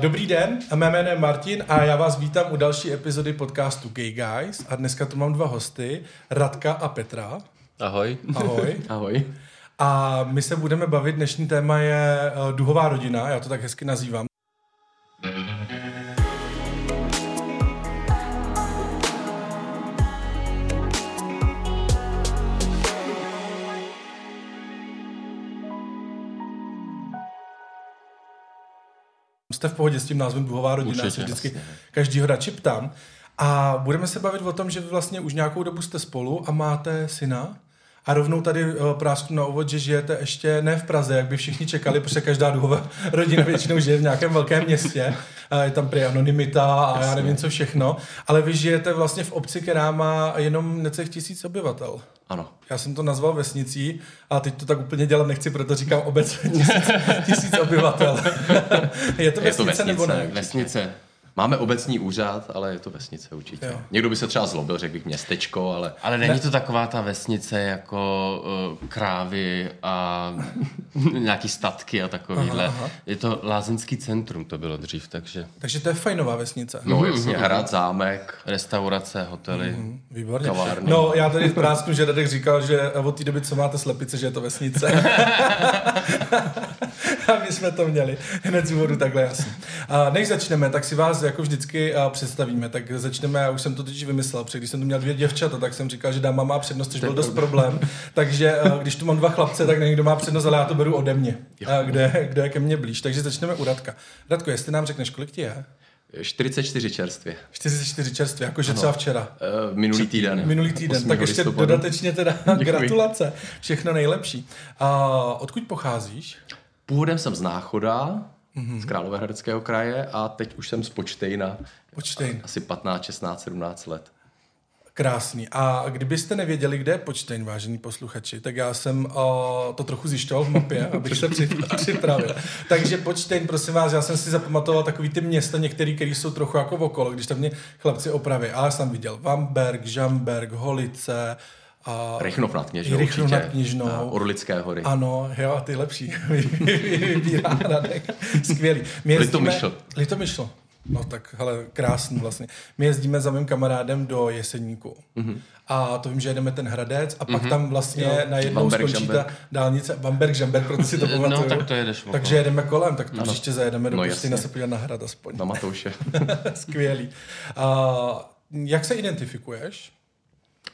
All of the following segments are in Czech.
Dobrý den, mé jméno je Martin a já vás vítám u další epizody podcastu Gay Guys a dneska tu mám dva hosty, Radka a Petra. Ahoj. Ahoj. Ahoj. A my se budeme bavit, dnešní téma je eh, duhová rodina, já to tak hezky nazývám. Jste v pohodě s tím názvem duhová rodina, Určitě, já se vždycky jasně. každýho radši ptám. A budeme se bavit o tom, že vy vlastně už nějakou dobu jste spolu a máte syna. A rovnou tady uh, prásknu na úvod, že žijete ještě ne v Praze, jak by všichni čekali, protože každá duhová rodina většinou žije v nějakém velkém městě. Je tam prý anonymita a já nevím co všechno. Ale vy žijete vlastně v obci, která má jenom necelých tisíc obyvatel. Ano. Já jsem to nazval vesnicí a teď to tak úplně dělat nechci, proto říkám obec tisíc, tisíc obyvatel. je to vesnice, Je to vesnice, nebo ne? vesnice. Máme obecní úřad, ale je to vesnice určitě. Jo. Někdo by se třeba zlobil, řekl bych městečko, ale Ale není to taková ta vesnice jako uh, krávy a nějaký statky a takovýhle. Aha, aha. Je to lázeňský centrum, to bylo dřív, takže Takže to je fajnová vesnice. no jasně, hrad, zámek, restaurace, hotely. Mhm. Výborně. Kavárny. No, já tady prásknu, že Radek říkal, že od té doby, co máte slepice, že je to vesnice. a my jsme to měli hned z úvodu takhle jasně. A než začneme, tak si vás jako vždycky představíme. Tak začneme, já už jsem to teď vymyslel, protože když jsem tu měl dvě děvčata, tak jsem říkal, že dáma má přednost, což byl dost problém. Takže a, když tu mám dva chlapce, tak někdo má přednost, ale já to beru ode mě, a, kde, kde je ke mně blíž. Takže začneme u Radka. Radko, jestli nám řekneš, kolik ti je? 44 čerstvě. 44 čerstvě, jakože třeba včera. Uh, minulý týden. Minulý týden, 8. tak ještě listopadu. dodatečně teda Děkuji. gratulace. Všechno nejlepší. A odkud pocházíš? Původem jsem z Náchoda. Mm-hmm. z Královéhradeckého kraje a teď už jsem z Počtejna. Počtejn. Asi 15, 16, 17 let. Krásný. A kdybyste nevěděli, kde je Počtejn, vážení posluchači, tak já jsem uh, to trochu zjišťoval v mapě, abych se při, připravil. Takže Počtejn, prosím vás, já jsem si zapamatoval takový ty města, některý, který jsou trochu jako okolo, když tam mě chlapci opraví. Ale jsem viděl Vamberg, Žamberg, Holice, a Rychnov nad Kněžnou Rychnov určitě. nad Kněžnou. A Orlické hory. Ano, jo, a ty lepší. Vybírá Radek. Skvělý. My jezdíme- Litomyšl. Litomyšl. No tak, hele, krásný vlastně. My jezdíme za mým kamarádem do Jeseníku. Mhm. Mm-hmm. A to vím, že jedeme ten Hradec a pak mm-hmm. tam vlastně jo. najednou Bamberg, skončí ta Žamberk. dálnice Bamberg, Žamberg, proto si to No, pamatuju. tak to jedeš okolo. Takže jedeme kolem, tak to příště zajedeme do No, no, Pustina se podívat na hrad aspoň. Na Matouše. Skvělý. A, jak se identifikuješ?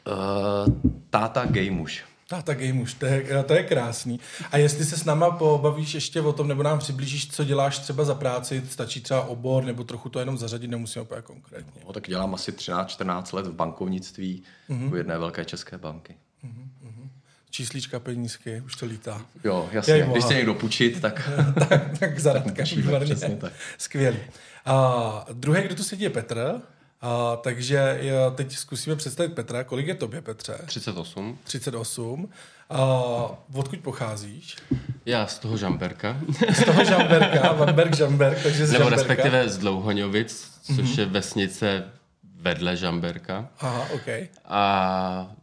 Uh, táta gay muž. Táta už, to je, to je krásný. A jestli se s náma pobavíš ještě o tom, nebo nám přiblížíš, co děláš třeba za práci, stačí třeba obor, nebo trochu to jenom zařadit, nemusíme úplně konkrétně. No, tak dělám asi 13-14 let v bankovnictví mm-hmm. u jedné velké české banky. Číslíčka, penízky, už to lítá. Jo, Jej jasně. boha. Když chce někdo půjčit, tak tak, tak za Radka, Půjčíme, výborně. přesně tak. Skvělý. A druhý, kdo tu sedí, je Petr. A, takže já teď zkusíme představit Petra. Kolik je tobě, Petře? 38. 38. A, odkud pocházíš? Já z toho Žamberka. Z toho Žamberka, Vamberg, Žamberg, takže z Nebo Žamberka. respektive z Dlouhoňovic, což je vesnice vedle Žamberka. Aha, OK. A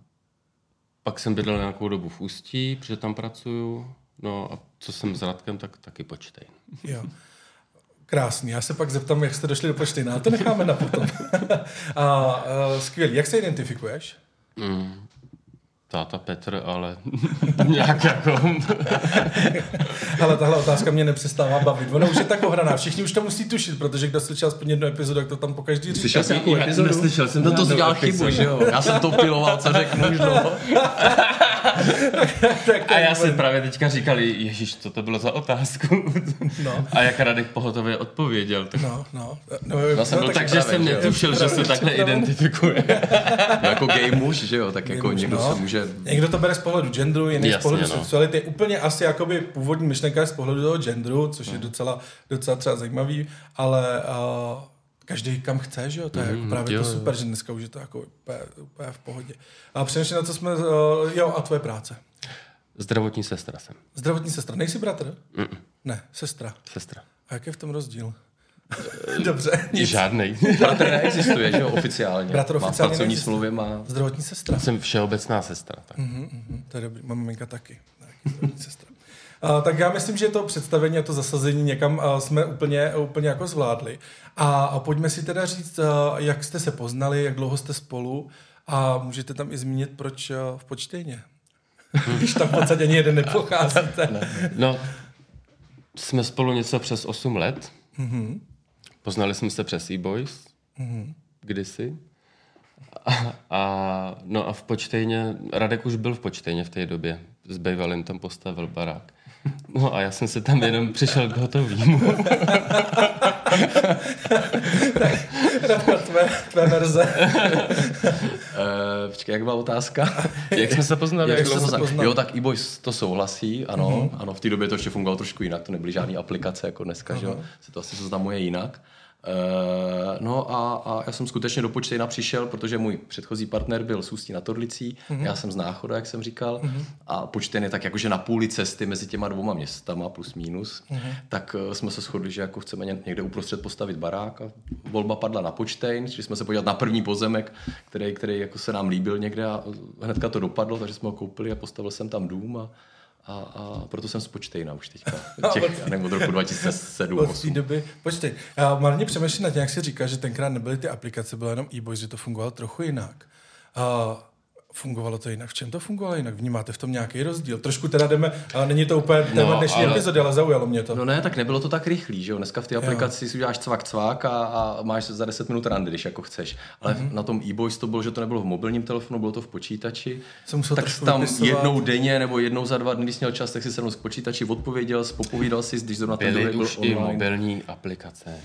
pak jsem bydlel nějakou dobu v Ústí, protože tam pracuju. No a co jsem s Radkem, tak taky počtej. Jo. Krásný. Já se pak zeptám, jak jste došli do počtejna, ale to necháme na potom. a, a, skvělý. Jak se identifikuješ? Mm. Táta Petr, ale nějak jako... Ale tahle otázka mě nepřestává bavit. Ona už je tak ohraná. Všichni už to musí tušit, protože kdo slyšel aspoň jednu epizodu, jak to tam po každý říká. Slyšel jsi nějakou epizodu? Neslyšel jsem No to žádnou dělal chybu, že jo? Já jsem to piloval, co řeknu už dlouho. Tak A já jsem úplně- právě teďka říkal, Ježíš, co to bylo za otázku? No. A jak Radek pohotově odpověděl, tak No, no. no, Já jsem byl tak, jsem že jo? netušil, že se takhle identifikuje. No, jako gay muž, že jo? Tak jako někdo no. se může... Někdo to bere z pohledu genderu, jiný z pohledu no. sexuality. Úplně asi jakoby původní myšlenka je z pohledu toho genderu, což No. je docela, docela třeba zajímavý, ale uh, každý kam chce, že jo? To je jako právě jo, to jo. super, že dneska už je to jako úplně, úplně v pohodě. A přemýšlím na co jsme, uh, jo, a tvoje práce. Zdravotní sestra jsem. Zdravotní sestra. Nejsi bratr? Mm-mm. Ne, sestra. Sestra. A jaký je v tom rozdíl? Dobře, nic. Žádnej. Bratr neexistuje, že jo? Oficiálně. Bratr má oficiálně pracovní neexistuje. smlouvy, má... Zdravotní sestra. jsem všeobecná sestra. Tak. Mhm, mhm, to je dobrý. Má maminka taky. Taky zdravotní sestra. Tak já myslím, že to představení a to zasazení někam uh, jsme úplně, úplně jako zvládli. A, a pojďme si teda říct, uh, jak jste se poznali, jak dlouho jste spolu a můžete tam i zmínit, proč uh, v počtejně. Když tam v podstatě ani jeden nepocházíte. No, jsme spolu něco přes 8 let. Mm-hmm. Poznali jsme se přes e-boys mm-hmm. kdysi. A, a, no a v počtejně, Radek už byl v počtejně v té době. S Bejvalem tam postavil barák. No a já jsem se tam jenom přišel k hotovýmu. tak, tvé, tvé verze. uh, počkej, jak byla otázka? jak jsme se poznali? Jak, jak jsme se poznali? Jo, tak e-boys to souhlasí, ano. Mm-hmm. Ano, v té době to ještě fungovalo trošku jinak, to nebyly žádné aplikace jako dneska, uh-huh. že jo. Se to asi seznamuje jinak. Uh, no a, a já jsem skutečně do Počtejna přišel, protože můj předchozí partner byl z Ústí na Torlicí, mm-hmm. já jsem z Náchoda, jak jsem říkal, mm-hmm. a Počtejn je tak jakože na půli cesty mezi těma dvouma městama, plus minus, mm-hmm. tak uh, jsme se shodli, že jako chceme někde uprostřed postavit barák a volba padla na Počtejn, šli jsme se podívat na první pozemek, který, který jako se nám líbil někde a hnedka to dopadlo, takže jsme ho koupili a postavil jsem tam dům a a, a proto jsem z Počtejna už teďka. Těch, nevím, od roku 2007. Od té doby. Počkej, já marně přemýšlím na tím, jak si říká, že tenkrát nebyly ty aplikace, bylo jenom e že to fungovalo trochu jinak. Uh, fungovalo to jinak. V čem to fungovalo jinak? Vnímáte v tom nějaký rozdíl? Trošku teda jdeme, ale není to úplně téma no, dnešní ale... epizody, ale zaujalo mě to. No ne, tak nebylo to tak rychlý, že jo? Dneska v té aplikaci si uděláš cvak cvak a, a, máš za 10 minut randy, když jako chceš. Ale mm-hmm. na tom e to bylo, že to nebylo v mobilním telefonu, bylo to v počítači. Jsem tak tam vypisovat. jednou denně nebo jednou za dva dny, když měl čas, tak si se k počítači odpověděl, popovídal si, když zrovna ten byl už online. i mobilní aplikace.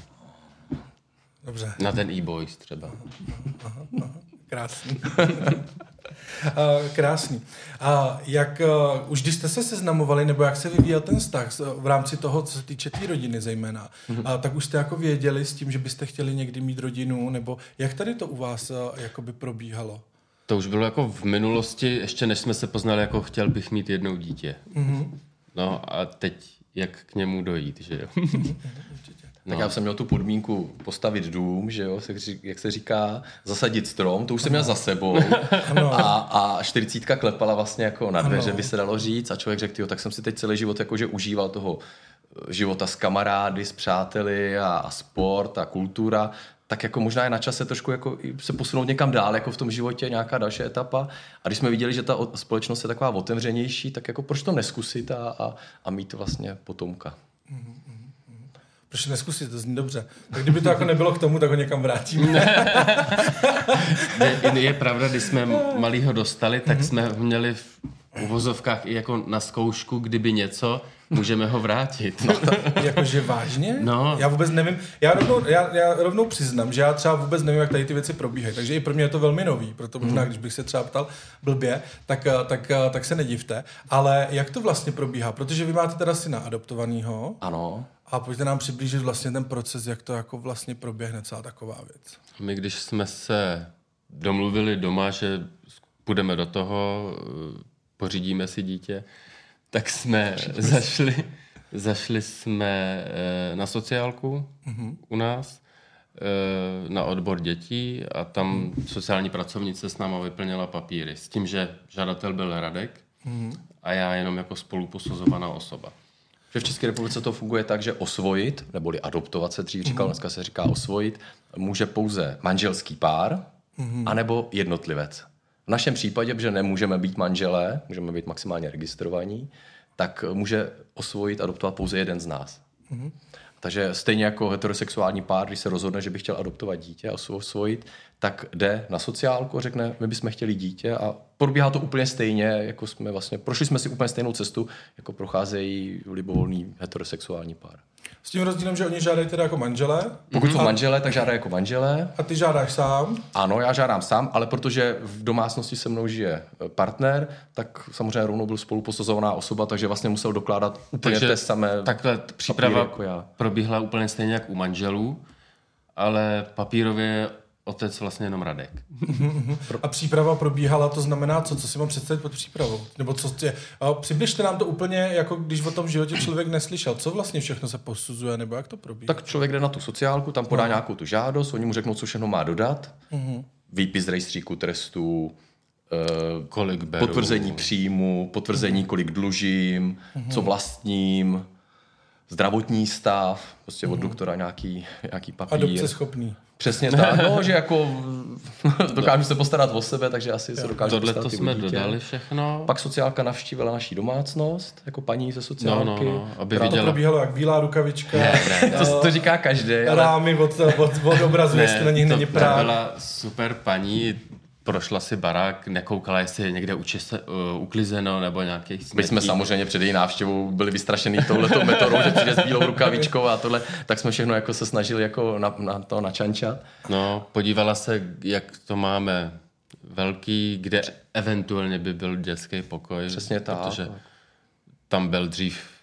Dobře. Na ten e-boys třeba. Aha, aha, krásný. Krásný. A jak už když jste se seznamovali, nebo jak se vyvíjel ten vztah v rámci toho, co se týče té tý rodiny zejména, mm-hmm. tak už jste jako věděli s tím, že byste chtěli někdy mít rodinu, nebo jak tady to u vás jakoby probíhalo? To už bylo jako v minulosti, ještě než jsme se poznali, jako chtěl bych mít jednou dítě. Mm-hmm. No a teď jak k němu dojít, že jo? No. Tak já jsem měl tu podmínku postavit dům, že jo, jak se říká, zasadit strom, to už jsem měl za sebou. a, a čtyřicítka klepala vlastně jako na dveře, by se dalo říct. A člověk řekl, tak jsem si teď celý život jakože užíval toho eh, života s kamarády, s přáteli a, a sport a kultura, tak jako možná je na čase trošku jako se posunout někam dál, jako v tom životě nějaká další etapa. A když jsme viděli, že ta společnost je taková otevřenější, tak jako proč to neskusit a, a, a mít vlastně potomka. Mm-hmm. Proč neskusit, to zní dobře. Tak kdyby to jako nebylo k tomu, tak ho někam vrátíme. je, je pravda, když jsme malýho dostali, tak jsme ho měli v uvozovkách i jako na zkoušku, kdyby něco, můžeme ho vrátit. No, Jakože vážně? No. Já vůbec nevím. Já rovnou, já, já rovnou přiznám, že já třeba vůbec nevím, jak tady ty věci probíhají. Takže i pro mě je to velmi nový. Proto možná, mm. když bych se třeba ptal blbě, tak, tak, tak se nedivte. Ale jak to vlastně probíhá? Protože vy máte teda syna adoptovaného. Ano. A pojďte nám přiblížit vlastně ten proces, jak to jako vlastně proběhne celá taková věc. My, když jsme se domluvili doma, že půjdeme do toho, pořídíme si dítě, tak jsme zašli, zašli jsme eh, na sociálku mm-hmm. u nás, eh, na odbor dětí a tam mm. sociální pracovnice s náma vyplnila papíry s tím, že žadatel byl Radek mm. a já jenom jako spoluposuzovaná osoba. Že v České republice to funguje tak, že osvojit, neboli adoptovat se dřív říkal, mm-hmm. dneska se říká osvojit, může pouze manželský pár, mm-hmm. anebo jednotlivec. V našem případě, že nemůžeme být manželé, můžeme být maximálně registrovaní, tak může osvojit, adoptovat pouze jeden z nás. Mm-hmm. Takže stejně jako heterosexuální pár, když se rozhodne, že by chtěl adoptovat dítě a osvojit, tak jde na sociálku a řekne, my bychom chtěli dítě a probíhá to úplně stejně, jako jsme vlastně, prošli jsme si úplně stejnou cestu, jako procházejí libovolný heterosexuální pár. S tím rozdílem, že oni žádají teda jako manželé? Pokud jsou manželé, tak žádají jako manželé. A ty žádáš sám? Ano, já žádám sám, ale protože v domácnosti se mnou žije eh, partner, tak samozřejmě rovnou byl spolu posazovaná osoba, takže vlastně musel dokládat úplně takže té samé Takhle příprava jako já. probíhla úplně stejně jak u manželů, ale papírově otec vlastně jenom Radek. A příprava probíhala, to znamená co? Co si mám představit pod přípravou? Nebo co tě, přibližte nám to úplně, jako když o tom životě člověk neslyšel. Co vlastně všechno se posuzuje, nebo jak to probíhá? Tak člověk jde na tu sociálku, tam podá no. nějakou tu žádost, oni mu řeknou, co všechno má dodat. Uh-huh. Výpis z rejstříku trestů, eh, Kolik beru. potvrzení příjmu, potvrzení, kolik dlužím, co vlastním, zdravotní stav, prostě od doktora nějaký, nějaký papír. Adopce schopný. Přesně tak, no, že jako dokážu se postarat o sebe, takže asi se dokážu Tohle postarat to jsme dítě. dodali všechno. Pak sociálka navštívila naší domácnost, jako paní ze sociálky. No, no, no, aby která- To viděla. probíhalo jak bílá rukavička, To, to říká každý, ale rámy od, od, od obrazu, jestli na nich to, není to prák. byla super paní, prošla si barák, nekoukala, jestli je někde učise, uh, uklizeno nebo nějakých My jsme samozřejmě před její návštěvou byli vystrašený touhletou metodou, že přijde s bílou rukavičkou a tohle, tak jsme všechno jako se snažili jako na, na to načančat. No, podívala se, jak to máme velký, kde eventuálně by byl dětský pokoj. Přesně tak. Protože tam byl dřív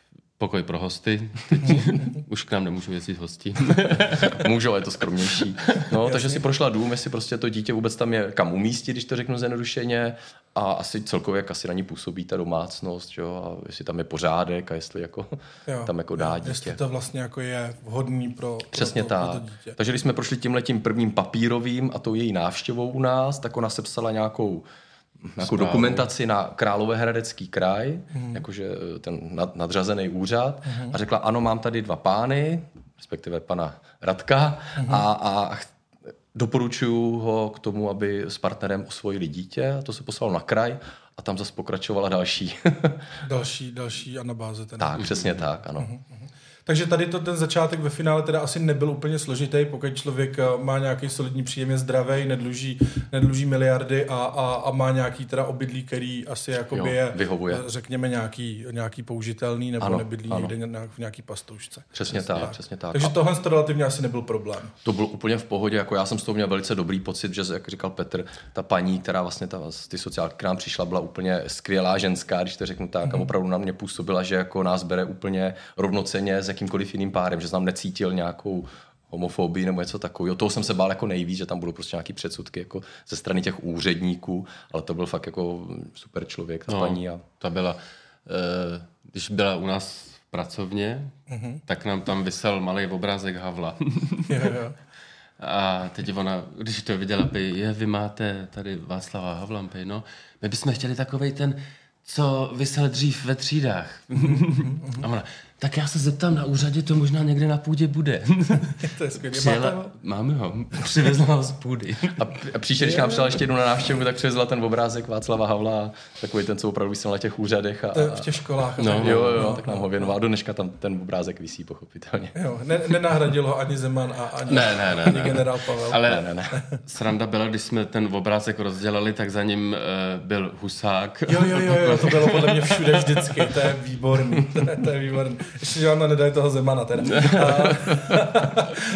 pokoj pro hosty, teď už k nám nemůžu jezdit hostí. Můžou, ale je to skromnější. No, takže si prošla dům, jestli prostě to dítě vůbec tam je kam umístit, když to řeknu zjednodušeně, a asi celkově, jak asi na ní působí ta domácnost, jo, a jestli tam je pořádek a jestli jako Jo. tam jako dá Jestli dítě. to vlastně jako je vhodný pro, Přesně pro, to, pro tak. to dítě. Takže když jsme prošli tím letím prvním papírovým a tou její návštěvou u nás, tak ona sepsala nějakou nějakou dokumentaci na Královéhradecký kraj, Mhm. jakože eh, ten nad, nadřazený úřad a řekla, ano, mám tady dva pány, respektive pana Radka Mhm. a, a doporučuju ho k tomu, aby s partnerem osvojili dítě a to se poslalo na kraj a tam zase pokračovala další. Další, další anabáze. Teda. tak, přesně tak, ano. Mhm. Takže tady to ten začátek ve finále teda asi nebyl úplně složitý, pokud člověk eh, má nějaký solidní příjem, je zdravý, nedluží, nedluží miliardy a, a, a má nějaký teda obydlí, který asi jakoby Jo, je, vyhovuje. eh, řekněme, nějaký, nějaký použitelný, nebo Ano, nebydlí ano. někde nějak, v nějaký pastoušce. Přesně tak, přesně tak. Takže tohle to relativně asi nebyl problém. To bylo úplně v pohodě, jako já jsem z toho měl velice dobrý pocit, že jak říkal Petr, ta paní, která vlastně ta, z ty sociálky k nám přišla, byla úplně skvělá ženská, když to řeknu tak, a opravdu na mě působila, že jako nás bere úplně rovnoceně s jakýmkoliv jiným párem, že jsem necítil nějakou homofobii nebo něco takového. Toho jsem se bál jako nejvíc, že tam budou prostě nějaký předsudky jako ze strany těch úředníků, ale to byl fakt jako super člověk, ta no. paní. A... Ta byla, eh, když byla u nás v pracovně, Mhm. tak nám tam vysel malý obrázek Havla. Jo, jo. A teď ona, když to viděla, pej, je, vy máte tady Václava Havla, pej, no, my bychom chtěli takovej ten, co vysel dřív ve třídách. A ona, tak já se zeptám na úřadě, to možná někde na půdě bude. to je skvělé. Přijela, máme ho, přivezla ho z půdy. A, a příště, když nám přijela ještě jednou na návštěvu, tak přivezla ten obrázek Václava Havla, takový ten, co opravdu vysel na těch úřadech. A, je v těch školách. No, tak- Jo, jo, tak nám ho věnoval. Do dneška tam ten obrázek visí, pochopitelně. Jo, ne, nenahradil ho ani Zeman a ani, Ne, ne, ne, ani ne. generál Pavel. Ale Ne, ne, ne. sranda byla, když jsme ten obrázek rozdělali, tak za ním uh, byl husák. Jo, jo, jo, jo, to bylo podle mě všude vždycky, to je výborný, to je, to je výborný. Ještě, že vám nedají toho Zemana teda. A,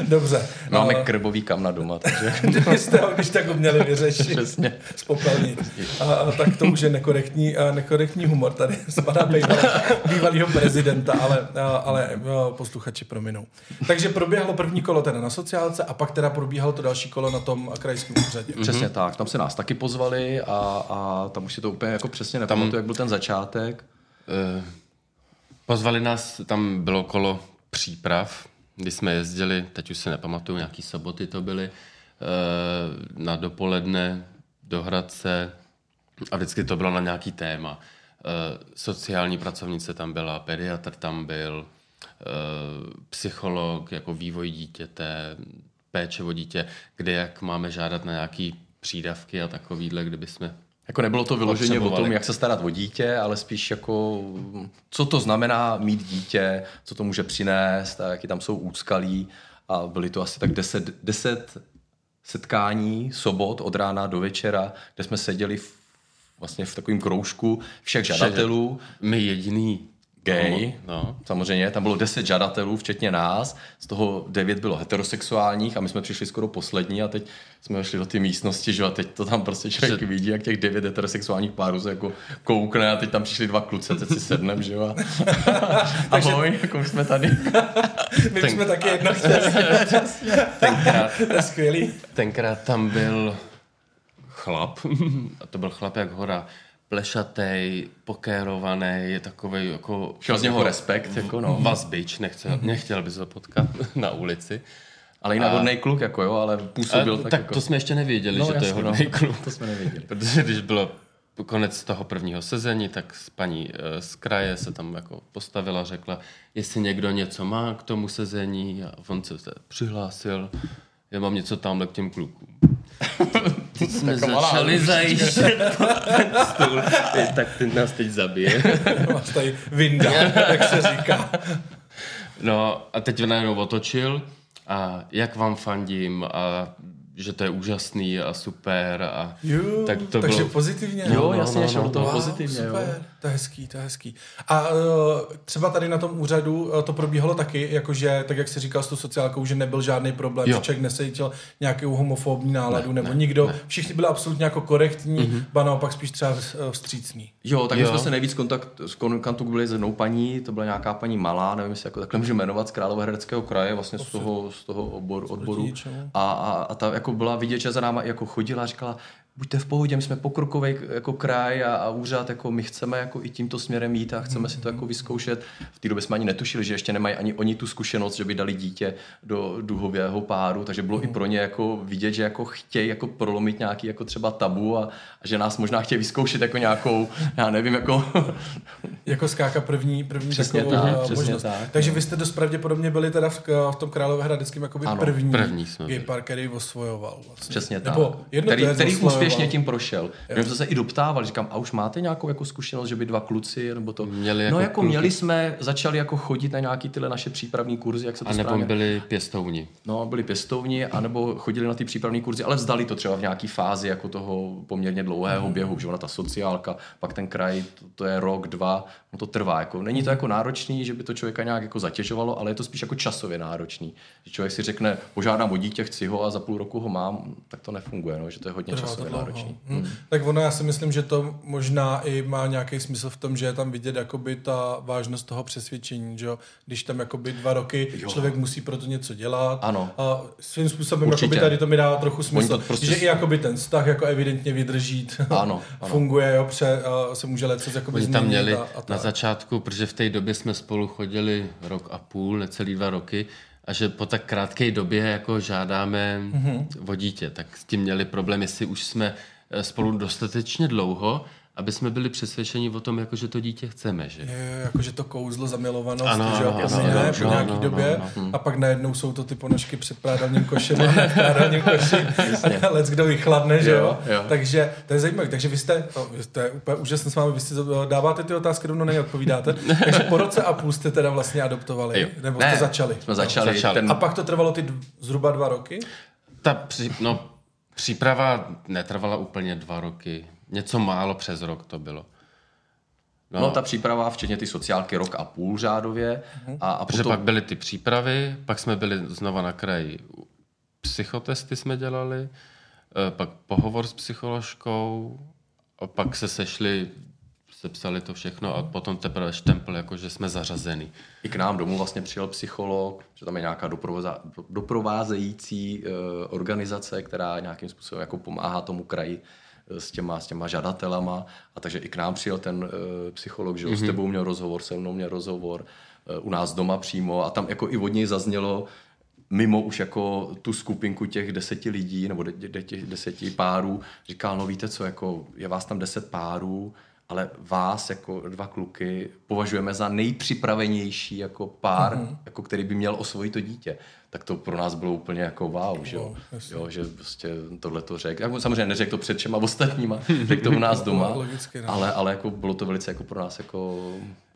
dobře. Máme A, krbový kamna doma, takže kdybyste ho když tak uměli vyřešit, přesně. spopelnit, a, a, tak to už je nekorektní, a, nekorektní humor tady z pana bývalého, bývalého prezidenta, ale, a, ale a, posluchači prominou. Takže proběhlo první kolo teda na sociálce a pak teda probíhalo to další kolo na tom krajském úřadě. Přesně tak, tam se nás taky pozvali a, a tam už si to úplně jako přesně nepamatuju, jak byl ten začátek. Eh, Pozvali nás, tam bylo kolo příprav, kdy jsme jezdili, teď už se nepamatuju, nějaký soboty to byly, eh, na dopoledne do Hradce a vždycky to bylo na nějaký téma. Eh, Sociální pracovnice tam byla, pediatr tam byl, eh, psycholog, jako vývoj dítěte, péče o dítě, kde jak máme žádat na nějaký přídavky a takovýhle, kdyby jsme Jako nebylo to vyloženě o tom, jak se starat o dítě, ale spíš jako, co to znamená mít dítě, co to může přinést a jaký tam jsou úskalí. A byly to asi tak 10, 10 setkání, sobot od rána do večera, kde jsme seděli v, vlastně v takovém kroužku všech žadatelů. My jediný Gay. No. Samozřejmě, tam bylo 10 žadatelů, včetně nás, z toho 9 bylo heterosexuálních a my jsme přišli skoro poslední a teď jsme šli do ty místnosti, že a teď to tam prostě člověk vidí, jak těch 9 heterosexuálních párů se jako koukne a teď tam přišli dva kluci, teď si sednem, že jo. A ahoj, jako jsme tady. My jsme taky jedno chtěli, Tenkrát, to je skvělý. tenkrát tam byl chlap, a to byl chlap jak hora, plešatej, pokérovaný, takový jako... Šel z něho jako respekt, jako no. Vazbič, nechce, nechtěl by se potkat na ulici. Ale jinak hodnej kluk, jako jo, ale působil A, tak, tak jako... to jsme ještě nevěděli, No, že to je jasně, no. hodný kluk. To jsme nevěděli. Protože když bylo konec toho prvního sezení, tak paní eh, z kraje se tam jako postavila, řekla, jestli někdo něco má k tomu sezení a on se přihlásil, já mám něco tamhle k těm klukům. Teď jsme začali zajíždět ten stůl. Ty, tak ten nás teď zabije. Máš tady vinda, jak se říká. No a teď najednou otočil a jak vám fandím a že to je úžasný a super a Jo, tak to takže bylo... pozitivně. Jo, no, jasně, no, šel no. do toho Wow, pozitivně, jo. super, to je hezký, to je hezký. A uh, třeba tady na tom úřadu uh, to probíhalo taky, jakože, tak jak jsi říkal s tou sociálkou, že nebyl žádný problém, Jo. že člověk nesejtil nějakou homofobní náladu, Ne, nebo ne, nikdo, ne. Všichni byli absolutně jako korektní, mm-hmm. ba naopak spíš třeba uh, vstřícní. Jo, tak my Jo. jsme se nejvíc kontakt, z kontaktu byli s jednou paní, to byla nějaká paní malá, nevím, jestli jako takhle můžu jmenovat, z Královéhradeckého kraje, vlastně z toho, z toho oboru, odboru. A, a, a, ta jako byla vidět, že za náma jako chodila a říkala, buďte v pohodě, my jsme pokrokový jako kraj a, a úřad, jako my chceme jako i tímto směrem jít a chceme si to jako vyzkoušet. V té době jsme ani netušili, že ještě nemají ani oni tu zkušenost, že by dali dítě do duhového páru, takže bylo i pro ně jako vidět, že jako chtějí jako prolomit nějaký jako třeba tabu a, a že nás možná chtějí vyzkoušet jako nějakou, já nevím, jako Jako skáka první, první Přesně takovou tak, přesně možnost. tak, Takže no. vy jste dost pravděpodobně byli teda v, v tom Královéhradeckém jakoby Ano, první, první jsme gay park, který osvojoval. Vlastně. Přesně tak. Nebo jedno který, který. Úspěšně tím prošel. My jsme se i doptávali, říkám, a už máte nějakou jako zkušenost, že by dva kluci, nebo to... Měli no jako jako kluky. měli jsme, začali jako chodit na nějaký tyhle naše přípravní kurzy, jak se to A nebo správně... byli pěstouni. No, byli pěstouni, anebo chodili na ty přípravné kurzy, ale vzdali to třeba v nějaké fázi jako toho poměrně dlouhého běhu, že ona ta sociálka, pak ten kraj, to, to je rok, dva, no to trvá. Jako. Není to jako náročný, že by to člověka nějak jako zatěžovalo, ale je to spíš jako časově náročný. Že člověk si řekne, požádám o dítě, chci ho a za půl roku ho mám, tak to nefunguje, no, že to je hodně Trvá náročný. Hm. Tak ono, já si myslím, že to možná i má nějaký smysl v tom, že je tam vidět jakoby ta vážnost toho přesvědčení, že? Když tam jakoby dva roky jo. člověk musí pro to něco dělat. Ano. A svým způsobem Určitě. jakoby tady to mi dává trochu smysl, to prostě že i jakoby ten vztah jako evidentně vydrží, Ano, ano. funguje, jo, pře, a se může leco jakoby Oni tam měli a, a na začátku, protože v té době jsme spolu chodili rok a půl, necelý dva roky, a že po tak krátké době jako žádáme Mhm. mm-hmm. o dítě, tak s tím měli problém, jestli už jsme eh, spolu dostatečně dlouho, aby jsme byli přesvědčeni o tom, jako, že to dítě chceme, že? Je, jakože to kouzlo zamilovanost, Ano, že jo, ano, ano, ano, ne, ano, po nějaký ano, době ano, a pak najednou jsou to ty ponožky před prádelním košem a ne v prádelním koši a lec kdo vychladne, že jo? Jo, jo. Takže to je zajímavé, takže vy jste, to, to je úplně úžasné s vámi, vy si to- dáváte ty otázky, rovnou neodpovídáte, takže po roce a půl jste teda vlastně adoptovali, Jo. nebo Ne, jste začali. Jsme začali. Začali. Ten, A pak to trvalo ty zhruba dva roky? Ta při, no, příprava netrvala úplně dva roky. Něco málo přes rok to bylo. no. no, ta příprava, včetně ty sociálky, rok a půl řádově. A, a Protože potom, pak byly ty přípravy, pak jsme byli znova na kraji. Psychotesty jsme dělali, eh, pak pohovor s psycholožkou, a pak se sešli, sepsali to všechno a potom teprve štempel, jako že jsme zařazeni. I k nám domů vlastně přijel psycholog, že tam je nějaká doprovázející uh, organizace, která nějakým způsobem jako pomáhá tomu kraji s těma, s těma žadatelama. A takže i k nám přijel ten uh, psycholog, že mm-hmm. s tebou měl rozhovor, se mnou měl rozhovor, uh, u nás doma přímo a tam jako i od něj zaznělo, mimo už jako tu skupinku těch deseti lidí, nebo de, de, těch deseti párů, říkal, no víte co, jako je vás tam deset párů, ale vás jako dva kluky považujeme za nejpřipravenější jako pár, mm-hmm. jako který by měl osvojit to dítě. Tak to pro nás bylo úplně jako wow, že, jo? Jo že prostě tohle to řekl. Jako samozřejmě neřekl to před všema ostatníma, řekl to u nás doma, no. ale, ale jako bylo to velice jako pro nás jako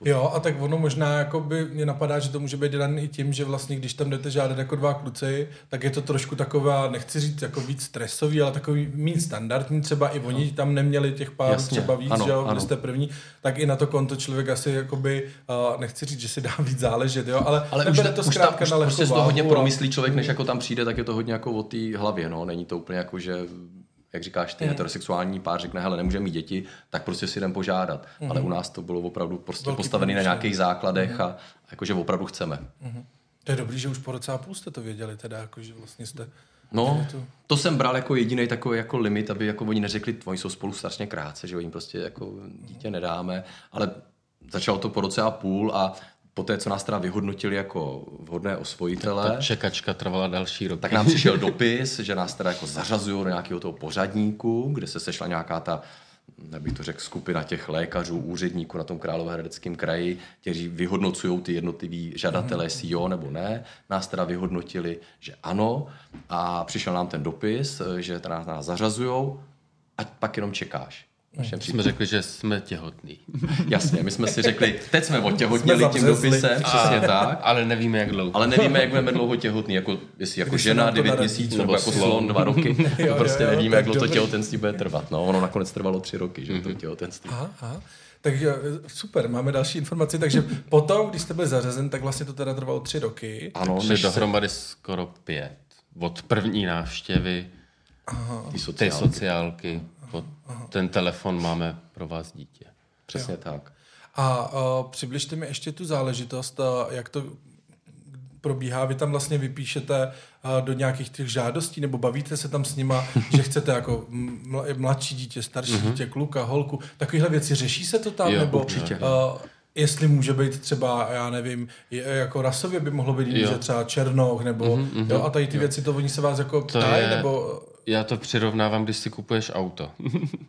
Jo, a tak ono možná jako by mě napadá, že to může být daný i tím, že vlastně když tam jdete žádat jako dva kluci, tak je to trošku taková, nechci říct jako víc stresový, ale takový méně standardní, třeba i oni tam neměli těch párů Jasně, třeba víc, ano, že jo, byli jste první, tak i na to konto člověk asi jakoby, uh, nechci říct, že si dá víc záležet, jo, ale, Ale už, to už, zkrátka už na lehkou prostě to hodně a- promyslí člověk, než jako tam přijde, tak je to hodně jako o té hlavě, no. Není to úplně jako, že jak říkáš ty, heterosexuální pár řekne, hele, nemůže mít děti, tak prostě si jdem požádat. Ale u nás to bylo opravdu prostě Velký postavené na nějakých základech a jakože opravdu chceme. To je dobrý, že už po roce a půl jste to věděli, teda, jako, že vlastně jste... No, to- to jsem bral jako jediný takový jako limit, aby jako oni neřekli, oni jsou spolu strašně krátce, že oni prostě jako dítě nedáme, ale začalo to po roce a půl a poté, co nás teda vyhodnotili jako vhodné osvojitele, Ta čekačka trvala další rok. tak nám přišel dopis, že nás teda jako zařazují do nějakého toho pořadníku, kde se sešla nějaká ta jak bych to řekl, skupina těch lékařů, úředníků na tom Královéhradeckém kraji, kteří vyhodnocují ty jednotlivý žadatele, jestli jo nebo ne. Nás teda vyhodnotili, že ano a přišel nám ten dopis, že teda nás zařazují a pak jenom čekáš. Našem jsme řekli, že jsme těhotní. Jasně, my jsme si řekli, teď jsme otěhotněli tím dopisem, přesně tak. Ale nevíme, jak dlouho. Ale nevíme, jak budeme dlouho těhotný, jako, jestli jako Když žena nám to 9 naradí. měsíců, Nebo jako slon. slon 2 roky. Jo, to prostě jo, jo, nevíme, tak jak dlouho to těhotenství bude trvat. No, ono nakonec trvalo 3 roky, že to těhotenství. Aha, aha. Takže super, máme další informaci. Takže potom, když jste byli zařazen, tak vlastně to teda trvalo tři roky. Ano, Takže než se dohromady skoro pět. Od první návštěvy, ty ty sociálky. Sociálky, po ten telefon máme pro vás dítě. Přesně tak. A uh, přibližte mi ještě tu záležitost, uh, jak to probíhá. Vy tam vlastně vypíšete uh, do nějakých těch žádostí, nebo bavíte se tam s nima, že chcete jako mla- mladší dítě, starší mm-hmm. dítě, kluka, holku. Takovéhle věci řeší se to tam? Jo, nebo určitě. Uh, jestli může být třeba, já nevím, jako rasově by mohlo být jiný, Jo. že třeba černoch, nebo mm-hmm, jo, a tady ty věci, to oni se vás jako ptají, je- nebo Já to přirovnávám, když si kupuješ auto.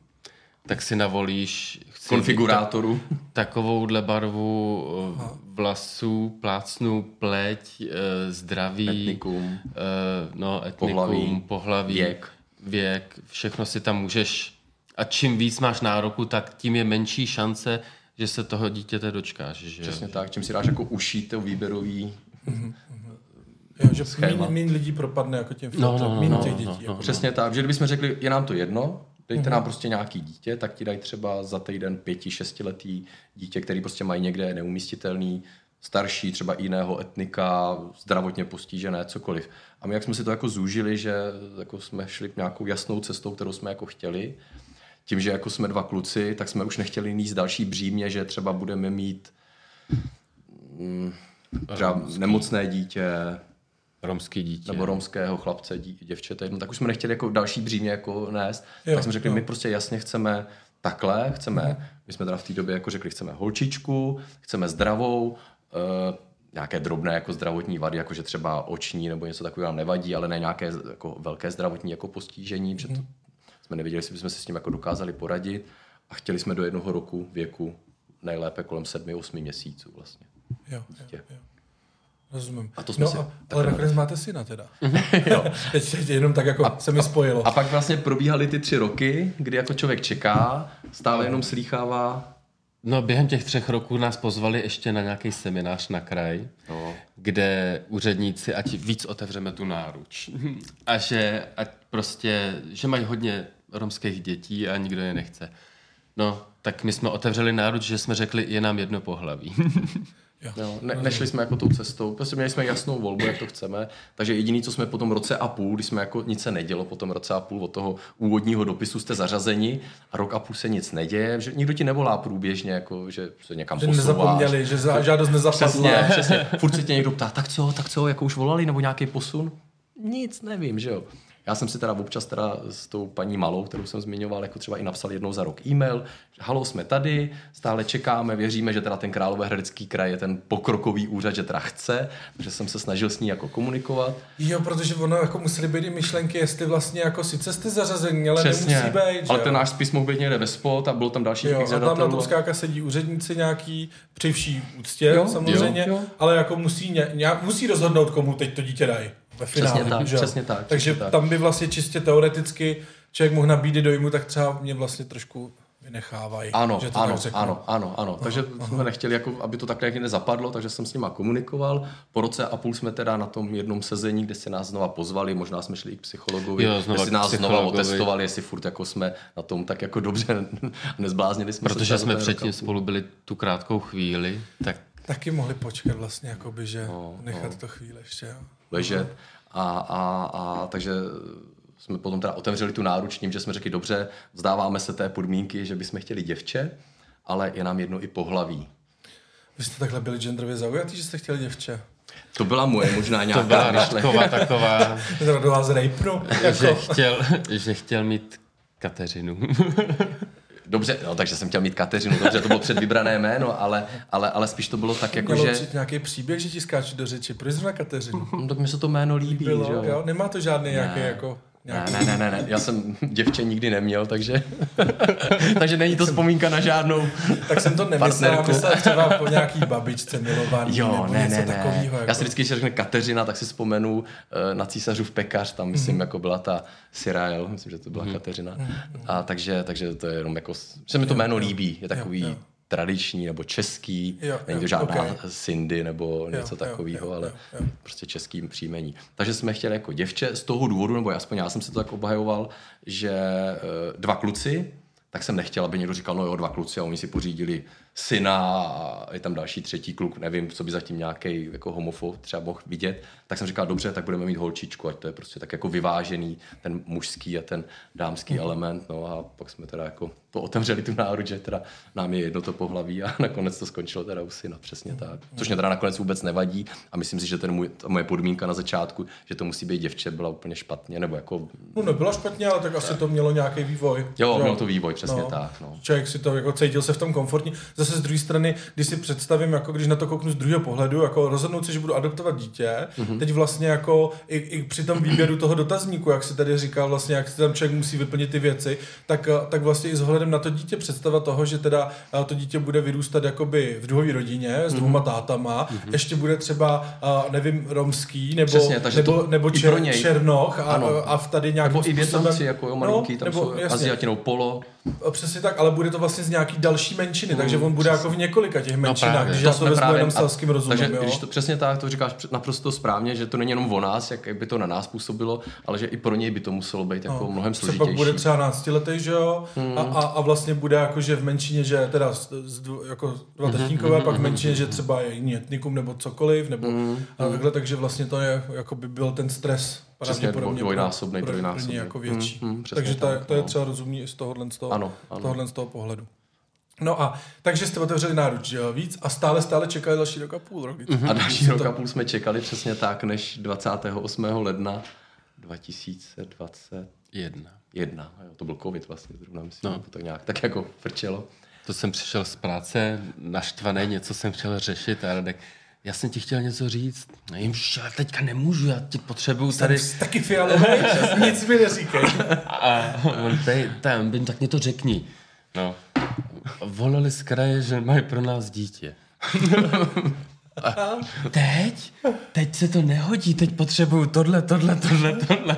tak si navolíš Konfigurátoru. takovouhle barvu eh, vlasů, plácnu, pleť, eh, zdraví, Etnikum. eh, no, etnikum, Pohlaví, pohlaví, pohlaví věk. věk, všechno si tam můžeš a čím víc máš nároku, tak tím je menší šance, že se toho dítěte dočkáš. Že? Přesně tak. Čím si dáš jako uší to výběrový jo, že Schéma. méně lidí propadne jako tím No, filtrem, no, no, méně no, těch no, dětí. no, jako. Přesně tak, že kdybychom řekli, je nám to jedno, dejte nám prostě nějaký dítě, tak ti dají třeba za týden pěti, šestiletý dítě, který prostě mají někde neumístitelný, starší, třeba jiného etnika, zdravotně postižené, cokoliv. A my jak jsme si to jako zúžili, že jako jsme šli nějakou jasnou cestou, kterou jsme jako chtěli, tím, že jako jsme dva kluci, tak jsme už nechtěli níst další břímě, že třeba budeme mít mm, třeba nemocné dítě, Romský dítě. nebo romského chlapce, dí, děvčete, no, tak už jsme nechtěli jako další břímě jako nést, Jo, tak jsme řekli, jo. my prostě jasně chceme takhle, chceme, my jsme teda v té době jako řekli, chceme holčičku, chceme zdravou, uh, nějaké drobné jako zdravotní vady, jako že třeba oční nebo něco takového nám nevadí, ale ne nějaké jako velké zdravotní jako postižení, protože to jsme nevěděli, jestli bychom si s tím jako dokázali poradit a chtěli jsme do jednoho roku věku nejlépe kolem 7-8 měsíců vlastně. Jo, jo, Dítě. jo. Rozumím. A to jsme no, si a, ale nakonec máte syna teda. jo. Teď, teď jenom tak jako se mi spojilo. A pak vlastně probíhaly ty tři roky, kdy jako člověk čeká, stále jenom slýchává. No během těch třech roků nás pozvali ještě na nějaký seminář na kraj, No. kde úředníci, ať víc otevřeme tu náruč. A že ať prostě, že mají hodně romských dětí a nikdo je nechce. No, tak my jsme otevřeli náruč, že jsme řekli, je nám jedno pohlaví. Jo, ne, nešli jsme jako tou cestou, prostě měli jsme jasnou volbu, jak to chceme, takže jediný, co jsme po tom roce a půl, když jsme jako nic se nedělo po tom roce a půl od toho úvodního dopisu jste zařazeni a rok a půl se nic neděje, že nikdo ti nevolá průběžně, jako, že se někam Že posouváš. nezapomněli, že za, žádost nezapadla. Přesně, přesně. Furt se tě někdo ptá, tak co, tak co, jako už volali, nebo nějaký posun? Nic, nevím, že jo. Já jsem si teda občas teda s tou paní Malou, kterou jsem zmiňoval, jako třeba i napsal jednou za rok e-mail, že halo, jsme tady, stále čekáme, věříme, že teda ten Královéhradecký kraj je ten pokrokový úřad, že teda chce, takže jsem se snažil s ní jako komunikovat. Jo, protože ono jako museli být i myšlenky, jestli vlastně jako sice jste zařazení, ale Přesně, nemusí být, ale že ten jo? náš spis mohl být někde ve spot a bylo tam další Jo, a tam na tom skáka sedí úředníci nějaký, při vší úctě Jo, samozřejmě, jo, jo. ale jako musí, ně, nějak, musí rozhodnout, komu teď to dítě dají ve finále. Přesně tak, že přesně tak, Takže přesně tak. tam by vlastně čistě teoreticky člověk mohl nabídit dojmu, tak třeba mě vlastně trošku vynechávají. Ano, že to ano, ano, ano, ano. Takže jsme nechtěli, jako, aby to takhle někde nezapadlo, takže jsem s nima komunikoval. Po roce a půl jsme teda na tom jednom sezení, kde se nás znova pozvali, možná jsme šli i k psychologovi, Jo, znova jestli nás znova otestovali, jestli furt jako jsme na tom tak jako dobře nezbláznili jsme Protože jsme předtím půl. spolu byli tu krátkou chvíli, tak Taky mohli počkat vlastně, jakoby, že No, nechat no. to chvíli ještě. Jo. Ležet. A, a, a takže jsme potom teda otevřeli tu náruč tím, že jsme řekli, dobře, vzdáváme se té podmínky, že bychom chtěli děvče, ale je nám jedno i pohlaví. Vy jste takhle byli genderově zaujatý, že jste chtěli děvče? To byla moje možná to nějaká byla myšlenka. Radková taková, Teda do vás rejpnu. že Jako. chtěl, že chtěl mít Kateřinu. Dobře, no, takže jsem chtěl mít Kateřinu, dobře, to bylo předvybrané jméno, ale, ale, ale spíš to bylo tak, jako Mělo že... nějaký příběh, že ti skáču do řeči. Proč zrovna Kateřinu? No, tak mi se to jméno líbí, Bylo, že jo? jo? Nemá to žádný nějaký jako... Ne, ne, ne, ne, ne, já jsem děvče nikdy neměl, takže, takže není to vzpomínka na žádnou Tak jsem to nemyslel, myslel třeba po nějaký babičce milovaný Jo, nebo ne, něco ne, ne. takového. Jako. Já si vždycky, když se řekne Kateřina, tak si vzpomenu eh, na císařův pekař, tam myslím, jako byla ta Sirael, myslím, že to byla Kateřina. A takže, takže to je jenom jako, že mi to jméno líbí, je takový jo. Tradiční nebo český, Jo, není to jo, žádná ok. Cindy nebo něco jo, takového, jo, ale jo, jo. prostě český příjmení. Takže jsme chtěli jako děvče z toho důvodu, nebo aspoň já jsem si to tak obhajoval, že eh, dva kluci, tak jsem nechtěl, aby někdo říkal, no jo, dva kluci a oni si pořídili syna a je tam další třetí kluk, nevím, co by zatím nějaký jako homofob třeba mohl vidět, tak jsem říkal, dobře, tak budeme mít holčičku, ať to je prostě tak jako vyvážený ten mužský a ten dámský Mhm. element, no a pak jsme teda jako to otevřeli tu náruč, že teda nám je jedno to pohlaví a nakonec to skončilo teda u syna, přesně tak. Což mě teda nakonec vůbec nevadí a myslím si, že ten můj, ta moje podmínka na začátku, že to musí být děvče, byla úplně špatně, nebo jako No nebyla špatně, ale tak asi to mělo nějaký vývoj. Jo, mělo to vývoj, přesně tak, no. Člověk si to jako cítil se v tom komfortně. Zase z druhé strany, když si představím, jako když na to kouknu z druhého pohledu, jako rozhodnout se, že budu adoptovat dítě, Mhm. mm-hmm. teď vlastně jako i, i, při tom výběru toho dotazníku, jak si tady říkal, vlastně, jak si tam člověk musí vyplnit ty věci, tak, eh, tak vlastně i s ohledem na to dítě představa toho, že teda eh, to dítě bude vyrůstat jakoby v druhové rodině s dvouma Mhm. tátama, mm-hmm. ještě bude třeba, eh, nevím, romský, nebo, Přesně, takže nebo, nebo čer, něj. černoch a, Ano. a v tady nějakým Nebo i. Větnamci, jako jo, malinký, tam nebo, jsou jasně. Polo. Přesně tak, ale bude to vlastně z nějaký další menšiny, takže on bude jako v několika těch menšinách, právě. když To já to vezmu jenom selským rozumem, Takže jo? když to přesně tak, to říkáš naprosto správně, že to není jenom o nás, jak by to na nás působilo, ale že i pro něj by to muselo být jako mnohem Třeba složitější. bude třeba 12 letý, že jo, a, a, a, vlastně bude jako, že v menšině, že teda z, z, jako dva Mhm, tatínkové, pak v menšině, že třeba je jiný etnikum nebo cokoliv, nebo Mhm, a takhle, takže vlastně to je, jako by byl ten stres Přesně, dvojnásobný, trojnásobný. jako větší. Mm, mm, přesně takže to, je- tak, to je no. třeba rozumný i z tohohle, z toho, Ano, ano. tohohle z toho pohledu. No a takže jste otevřeli náruč že jo, víc a stále, stále čekali další rok a půl rok. víc. A další rok to- a půl jsme čekali přesně tak, než 28. ledna 2021. Jedna. Jo, to byl covid vlastně, zrovna myslím, No. tak nějak tak jako frčelo. To jsem přišel z práce, naštvaný, něco jsem chtěl řešit a Radek, já jsem ti chtěl něco říct. No jim, ale teďka nemůžu, já ti potřebuju tady. Jsem taky fialový, nic mi neříkej. A on tady, tam, tak mě to řekni. No. Volali z kraje, že mají pro nás dítě. A teď? Teď se to nehodí, teď potřebuju tohle, tohle, tohle, tohle.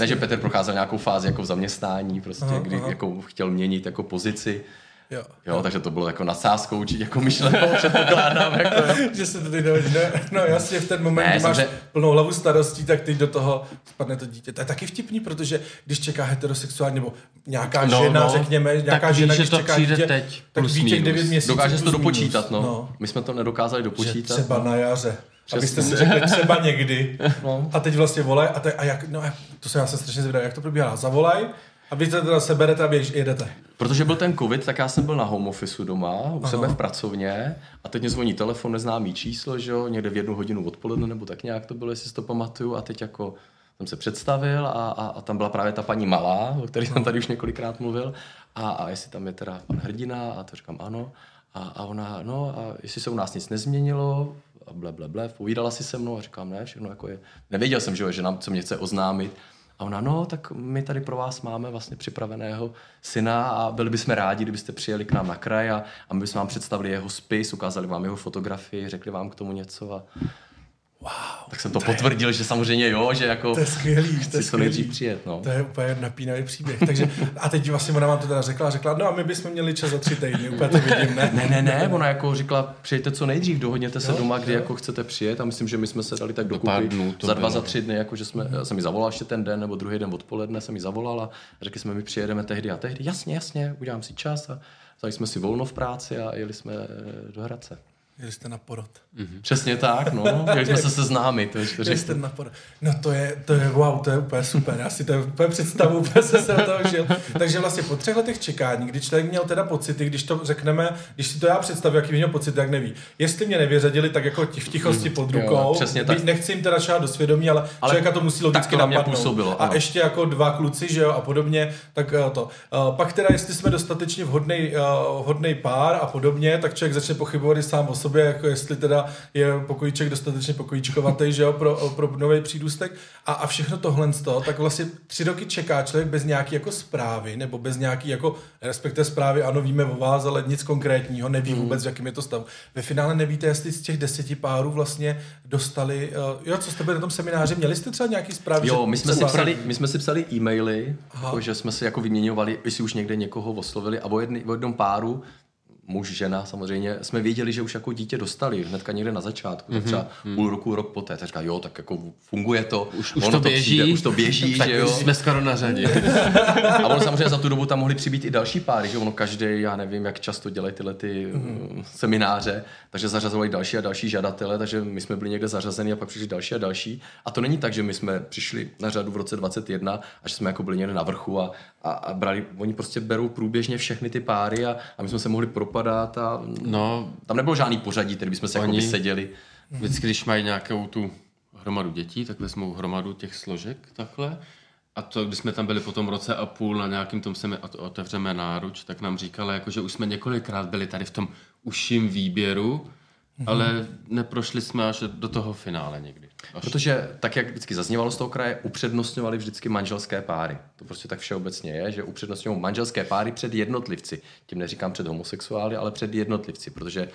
Ne, že Petr procházel nějakou fázi jako v zaměstnání, prostě, Aha, kdy aha. jako chtěl měnit jako pozici. Jo. Jo, takže to bylo jako nadsázkou, určitě jako myšlenkou, předpokládám. Jako, že se to teď nehodí. Ne, no jasně, v ten moment, Ne, kdy máš samozřejmě- plnou hlavu starostí, tak teď do toho spadne to dítě. To je taky vtipný, protože když čeká heterosexuální nebo nějaká No, žena, no, řekněme, tak nějaká víš, žena, že když to čeká přijde dítě, teď, tak plus ví těch minus. 9 měsíců. dokáže se to dopočítat, minus. no. My jsme to nedokázali Že dopočítat. třeba na jaře. Abyste Přesně. si řekli třeba někdy. No. A teď vlastně volaj a, te, a jak, no, to se já jsem strašně zvědavý, jak to probíhá. Zavolaj a vy to teda seberete a běž, jedete. Protože byl ten covid, tak já jsem byl na home office doma, u sebe v pracovně a teď mě zvoní telefon, neznámý číslo, že jo, někde v jednu hodinu odpoledne nebo tak nějak to bylo, jestli si to pamatuju a teď jako jsem se představil a, a, a tam byla právě ta paní Malá, o které jsem tady už několikrát mluvil a, a jestli tam je teda pan Hrdina a to říkám ano a, a ona, no a jestli se u nás nic nezměnilo a ble, ble, ble, povídala si se mnou a říkám ne, všechno jako je, nevěděl jsem, že, jo, že nám, co mě chce oznámit a ona, no, tak my tady pro vás máme vlastně připraveného syna a byli bychom rádi, kdybyste přijeli k nám na kraj a, a my bychom vám představili jeho spis, ukázali vám jeho fotografii, řekli vám k tomu něco a wow, tak jsem to, potvrdil, že samozřejmě jo, že jako To je skvělý, to je chci skvělý. nejdřív přijet, no. To je úplně napínavý příběh. Takže, a teď vlastně ona vám to teda řekla, řekla, no a my bychom měli čas za tři týdny, úplně to vidím, ne? Ne, ne, ne, ona jako říkala, přijďte co nejdřív, dohodněte se Jo, doma, kdy jo. jako chcete přijet a myslím, že my jsme se dali tak dokupy pár dnů to za dva, bylo. za tři dny, jako že jsme, já jsem mi zavolal ještě ten den nebo druhý den odpoledne jsem mi zavolala a řekli jsme, my přijedeme tehdy a tehdy, jasně, jasně, udělám si čas a vzali jsme si volno v práci a jeli jsme eh, do Hradce. Jeli jste na porod. Přesně tak, no. Měli jsme se seznámit. To je Jeli jste na porod. No to je, to je wow, to je úplně super. Já si to úplně představu, úplně jsem se toho žil. Takže vlastně po třech letech čekání, kdy člověk měl teda pocity, když to řekneme, když si to já představím, jaký měl pocit, jak neví. Jestli mě nevyřadili, tak jako v tichosti pod rukou. Jo, přesně tak. Nechci jim teda šát do svědomí, ale, ale člověka to musí logicky tak to napadnout. působilo, a ano. ještě jako dva kluci, že jo, a podobně, tak eh, to. Eh, Pak teda, jestli jsme dostatečně vhodný, vhodný pár a podobně, tak člověk začne pochybovat i sám o sobě, jako jestli teda je pokojíček dostatečně pokojíčkovatý, že jo, pro, pro nový přídůstek. A, a všechno tohle z toho, tak vlastně tři roky čeká člověk bez nějaký jako zprávy, nebo bez nějaký jako, respektive zprávy, ano, víme o vás, ale nic konkrétního, neví vůbec, v jakým je to stav. Ve finále nevíte, jestli z těch deseti párů vlastně dostali, uh, jo, co jste byli na tom semináři, měli jste třeba nějaký zprávy? Jo, my jsme, si psali, my jsme si psali e-maily, Aha. jako, že jsme si jako vyměňovali, jestli už někde někoho oslovili a o, jedny, o jednom páru, muž, žena samozřejmě, jsme věděli, že už jako dítě dostali hnedka někde na začátku, tak třeba půl roku, rok poté. Tak říká, jo, tak jako funguje to, Už, už ono to běží. Přijde, už to běží, tak že jo. jsme skoro na řadě. A ono samozřejmě za tu dobu tam mohli přibýt i další páry, že ono každý, já nevím, jak často dělají tyhle ty mm. semináře, takže zařazovali další a další žadatele, takže my jsme byli někde zařazeni a pak přišli další a další. A to není tak, že my jsme přišli na řadu v roce 21 a že jsme jako byli někde na vrchu a, a, a brali, oni prostě berou průběžně všechny ty páry a, a my jsme se mohli propadat a No, tam nebylo žádný pořadí, který bychom se jako Oni- vyseděli. Vždycky, když mají nějakou tu hromadu dětí, tak vezmou hromadu těch složek takhle. A to, když jsme tam byli po tom roce a půl na nějakým tom se otevřeme náruč, tak nám říkala, jako, že už jsme několikrát byli tady v tom užším výběru, ale neprošli jsme až do toho finále někdy. Až Protože tak, jak vždycky zaznívalo z toho kraje, upřednostňovali vždycky manželské páry. To prostě tak všeobecně je, že upřednostňují manželské páry před jednotlivci. Tím neříkám před homosexuály, ale před jednotlivci, protože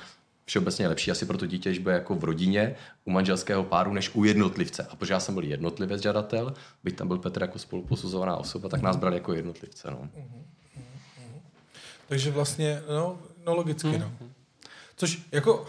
všeobecně je lepší asi pro to dítě, že bude jako v rodině u manželského páru, než u jednotlivce. A protože já jsem byl jednotlivec žadatel, byť tam byl Petr jako spoluposuzovaná osoba, tak nás brali jako jednotlivce. No. Takže vlastně, no, no logicky, no. Což jako,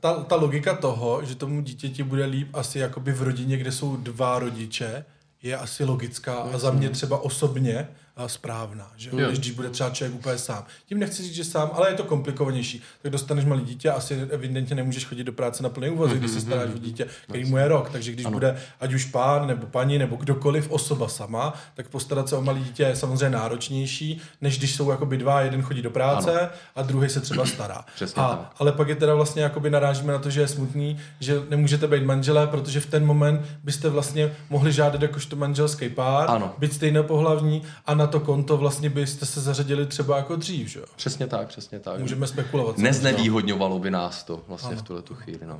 ta, ta logika toho, že tomu dítěti bude líp asi jakoby v rodině, kde jsou dva rodiče, je asi logická a za mě třeba osobně správná, že jo? Než když bude třeba člověk úplně sám. Tím nechci říct, že sám, ale je to komplikovanější. Tak dostaneš malé dítě, asi evidentně nemůžeš chodit do práce na plný úvazek, když se staráš o dítě, který mu je rok. Takže když bude ať už pán nebo paní nebo kdokoliv osoba sama, tak postarat se o malé dítě je samozřejmě náročnější, než když jsou jakoby dva, jeden chodí do práce ano. a druhý se třeba stará. Přesně a, tak. ale pak je teda vlastně jakoby narážíme na to, že je smutný, že nemůžete být manželé, protože v ten moment byste vlastně mohli žádat jakožto manželský pár, Ano. být stejnopohlavní a na to konto vlastně byste se zařadili třeba jako dřív, že jo? Přesně tak, přesně tak. Můžeme spekulovat. Neznevýhodňovalo by nás to vlastně v tuhle tu chvíli. No.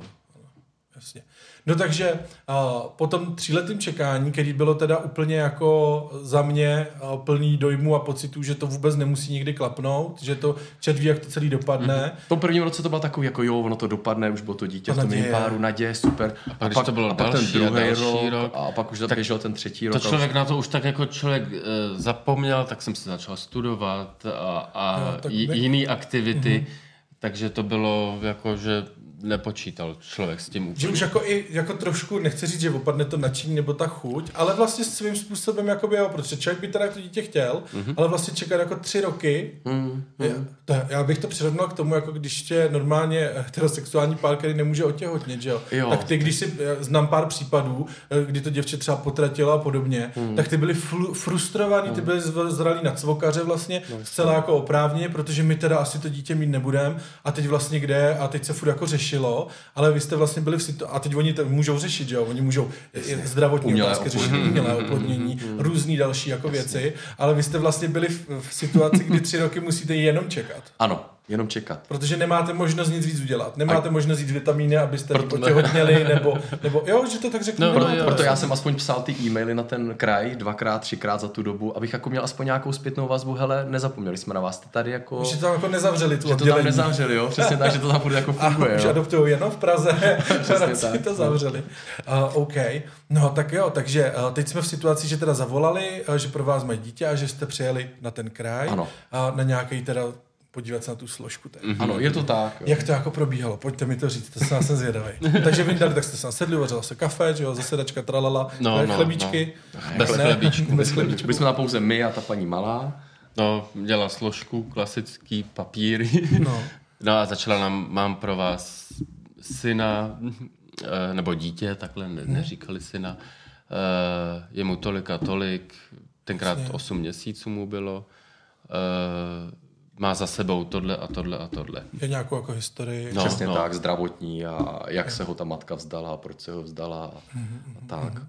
Jasně. No takže uh, po tom tříletém čekání, který bylo teda úplně jako za mě uh, plný dojmu a pocitů, že to vůbec nemusí nikdy klapnout, že to čet ví, jak to celý dopadne. Mm-hmm. V tom prvním roce to bylo takový, jako jo, ono to dopadne, už bylo to dítě A v tom páru, naděje, super. A pak, když to bylo a pak další ten a druhý další rok, rok, a pak už zaběžel ten třetí To rok. a už- člověk na to už tak jako člověk e, zapomněl, tak jsem si začal studovat a, a tak j- jiný aktivity, takže to bylo jako, že nepočítal člověk s tím úplně. Že už jako i jako trošku, nechci říct, že opadne to nadšení nebo ta chuť, ale vlastně svým způsobem jakoby jo, protože člověk by teda to dítě chtěl, mm-hmm. ale vlastně čekat jako tři roky, Mm, je, to, já bych to přirovnal k tomu, jako když je normálně heterosexuální pár, který nemůže otěhotnět, že jo? Jo. Tak ty, když si, já znám pár případů, eh, kdy to děvče třeba potratilo a podobně, mm. tak ty byli flu, frustrovaní, ty byli zv- zralí na cvokaře vlastně, no, zcela jako oprávněně, protože my teda asi to dítě mít nebudeme a teď vlastně kde a teď se furt jako řešilo, ale vy jste vlastně byli v situaci, a teď oni to můžou řešit, že jo? Oni můžou eh, zdravotní Umělé otázky řešit, umělé oplodnění, různý další jako věci, ale vy jste vlastně byli v, v situaci, kdy tři roky musíte jenom čekat. Ano, jenom čekat. Protože nemáte možnost nic víc udělat. Nemáte možnost jít vitamíny, abyste Proto- otěhotněli, nebo, nebo jo, že to tak řeknu. No, jo. Proto já jsem aspoň psal ty e-maily na ten kraj dvakrát, třikrát za tu dobu, abych jako měl aspoň nějakou zpětnou vazbu, hele, nezapomněli jsme na vás, jste tady jako... Že to tam jako nezavřeli tu že to tam nezavřeli, jo? Přesně tak, že to tam furt jako A funguje, už jo? adoptují jenom v Praze, radši tak. to zavřeli. Uh, OK, no tak jo, takže uh, teď jsme v situaci, že teda zavolali, uh, že pro vás mají dítě a že jste přijeli na ten kraj Ano. a na nějaký teda podívat se na tu složku. Teda. Ano, je to tak. Jo. Jak to jako probíhalo? Pojďte mi to říct, to jsem, já jsem zvědavý. Takže vy dali, tak jste se nasedli, uvařila se kafe, že jo, zasedačka, tralala, No, no, no, chlebíčky. Bez chlebíčku. Bez chlebíčku. Byli jsme tam pouze my a ta paní malá. No, dělá složku, klasický papíry. No. No a začala nám, mám pro vás syna, eh, nebo dítě, takhle ne, neříkali syna. Eh, Je mu tolik a tolik, tenkrát 8 měsíců mu bylo. Má za sebou tohle a tohle a tohle. Je nějakou jako historii. No. Přesně tak, zdravotní a jak se ho ta matka vzdala, proč se ho vzdala a, a tak.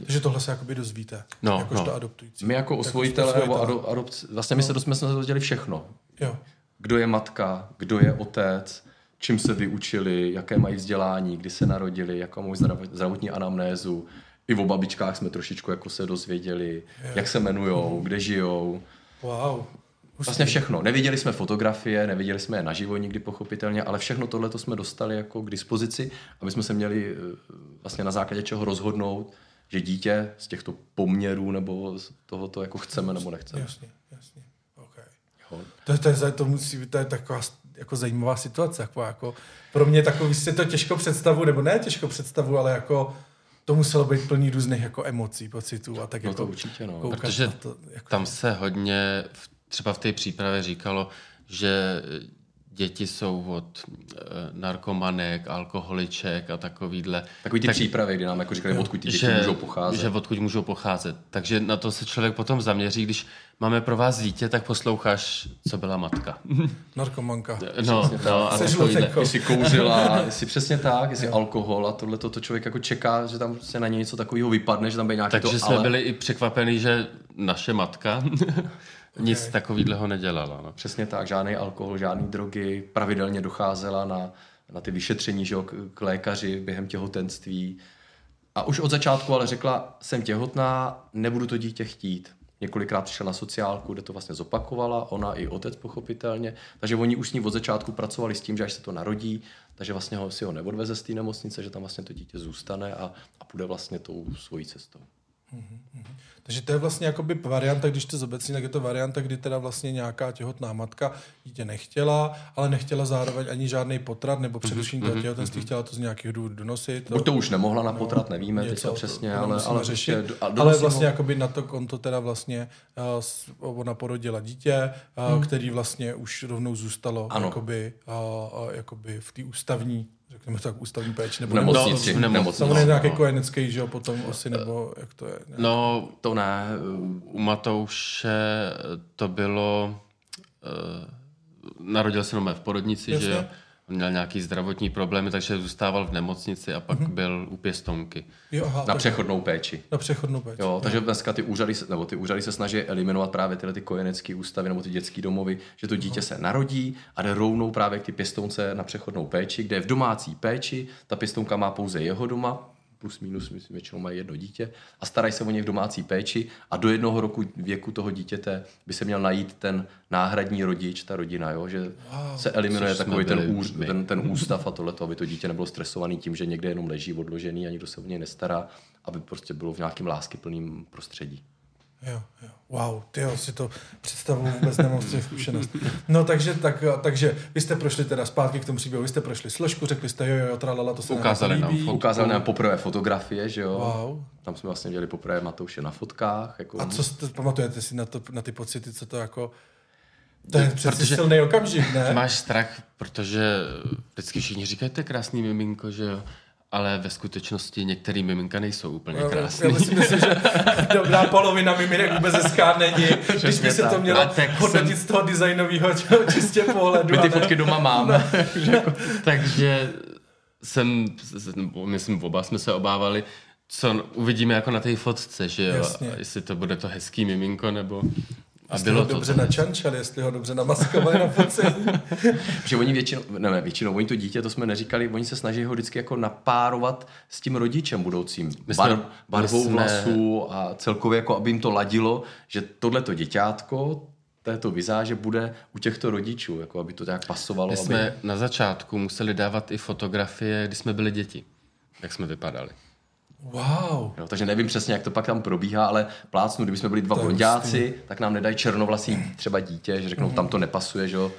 Takže tohle se jakoby dozvíte. No, jakožto no. adoptující. My jako osvojitelé nebo osvojitelé. ado, adopci, vlastně my se, jsme se dozvěděli všechno. Jo. Kdo je matka, kdo je otec, čím se vyučili, jaké mají vzdělání, kdy se narodili, jakou mají zdrav- zdravotní anamnézu. I o babičkách jsme trošičku jako se dozvěděli, jak se jmenujou, kde žijou. Wow. Vlastně všechno. Neviděli jsme fotografie, neviděli jsme je naživo nikdy pochopitelně, ale všechno tohle jsme dostali jako k dispozici, aby jsme se měli eh, vlastně na základě čeho rozhodnout, že dítě z těchto poměrů nebo z tohoto jako chceme nebo nechceme. Jasně, jasně. Okay. Jo. To, je- to, je, to, musí, být- to je taková jako zajímavá situace. Jako, jako, pro mě takový si to těžko představu, nebo ne těžko představu, ale jako to muselo být plný různých jako emocí, pocitů a tak No jako to určitě, no. Protože to, jako, Tam se hodně, v- třeba v té přípravě říkalo, že děti jsou od eh, narkomanek, alkoholiček a takovýhle. Takový ty tak, přípravy, kdy nám jako říkali, odkud ty děti že, můžou pocházet. Že odkud můžou pocházet. Takže na to se člověk potom zaměří, když máme pro vás dítě, tak posloucháš, co byla matka. narkomanka. No, no a takovýhle. Jestli kouřila, jestli přesně tak, jestli alkohol a tohle to člověk jako čeká, že tam se na ně něco takového vypadne, že tam bude nějaký Takže to jsme ale. byli i překvapení, že naše matka nic takového nedělala. No. Přesně tak, žádný alkohol, žádný drogy, pravidelně docházela na, na ty vyšetření že k, k lékaři během těhotenství. A už od začátku ale řekla, jsem těhotná, nebudu to dítě chtít. Několikrát přišla na sociálku, kde to vlastně zopakovala, ona i otec pochopitelně. Takže oni už s ní od začátku pracovali s tím, že až se to narodí, takže vlastně ho, si ho neodveze z té nemocnice, že tam vlastně to dítě zůstane a, a půjde vlastně tou svojí cestou. Takže to je vlastně jakoby varianta, když to zobecní, tak je to varianta, kdy teda vlastně nějaká těhotná matka dítě nechtěla, ale nechtěla zároveň ani žádný potrat nebo přerušení toho těhotenství, chtěla to z nějakých důvodů donosit. Buď to už nemohla na potrat, nevíme něco, teďka přesně, to- ale, ale, řešit. prostě do- ale vlastně ho- jakoby na to konto teda vlastně uh, ona porodila dítě, uh, který vlastně už rovnou zůstalo Hmm. Ano. jakoby, uh, jakoby v té ústavní, řekněme tak ústavní péči, nebo nemocnici. No, nemocnici. Samozřejmě nějaký No. kojenecký, že jo, potom asi, nebo jak to je. nějak- No, To ne, u Matouše to bylo, uh, narodil se jenom v porodnici, Jasně. že jo. On měl nějaký zdravotní problémy, takže zůstával v nemocnici a pak byl u pěstounky. Jo, aha, na přechodnou péči. na přechodnou péči. Jo, takže dneska ty úřady, se- nebo ty úřady se snaží eliminovat právě tyhle ty kojenecké ústavy nebo ty dětské domovy, že to dítě se narodí a jde rovnou právě k ty pěstounce na přechodnou péči, kde je v domácí péči, ta pěstounka má pouze jeho doma, plus minus, myslím, většinou mají jedno dítě a starají se o něj v domácí péči a do jednoho roku věku toho dítěte by se měl najít ten náhradní rodič, ta rodina, jo? že se eliminuje takový ten, úř, my. ten, ten ústav a tohleto, aby to dítě nebylo stresovaný tím, že někde jenom leží odložený a nikdo se o něj nestará, aby prostě bylo v nějakém láskyplném prostředí. Jo, jo. Wow, ty jo, si to představu vůbec nemám z těch zkušenost. No takže, tak, takže vy jste prošli teda zpátky k tomu příběhu, vy jste prošli složku, řekli jste jo, jo, tralala, to se nám Ukázali jako nám líbí. Ukázali nám poprvé fotografie, že jo? Wow. Tam jsme vlastně viděli poprvé Matouše na fotkách. Jako... A co jste, pamatujete si na, to, na ty pocity, co to jako... To je přece Protože- silný okamžik, ne? Máš strach, protože vždycky všichni říkají, to je krásný miminko, že jo. Ale ve skutečnosti některý miminka nejsou úplně Já krásný. si myslím, že dobrá polovina miminek vůbec hezká není, když by se to mělo hodnotit jsem- z toho designového čistě pohledu. My ty fotky doma máme. Takže jsem, myslím, oba jsme se obávali, co uvidíme jako na té fotce, že jo. Jasně. Jestli to bude to hezký miminko, nebo... A Jestli bylo ho to dobře to. načančali, jestli ho dobře namaskovali na fotce. že oni většinou, ne, ne, většinou, oni to dítě, to jsme neříkali, oni se snaží ho vždycky jako napárovat s tím rodičem budoucím. My jsme- Bar, barvou jsme- vlasů a celkově jako, aby jim to ladilo, že tohleto děťátko této vizáže bude u těchto rodičů, jako aby to nějak pasovalo. My aby... jsme na začátku museli dávat i fotografie, kdy jsme byli děti. Jak jsme vypadali. Wow. Jo, takže nevím přesně, jak to pak tam probíhá, ale plácnu, kdyby jsme byli dva blonďáci, tak nám nedají černovlasý třeba dítě, že řeknou, tam to nepasuje, že jo,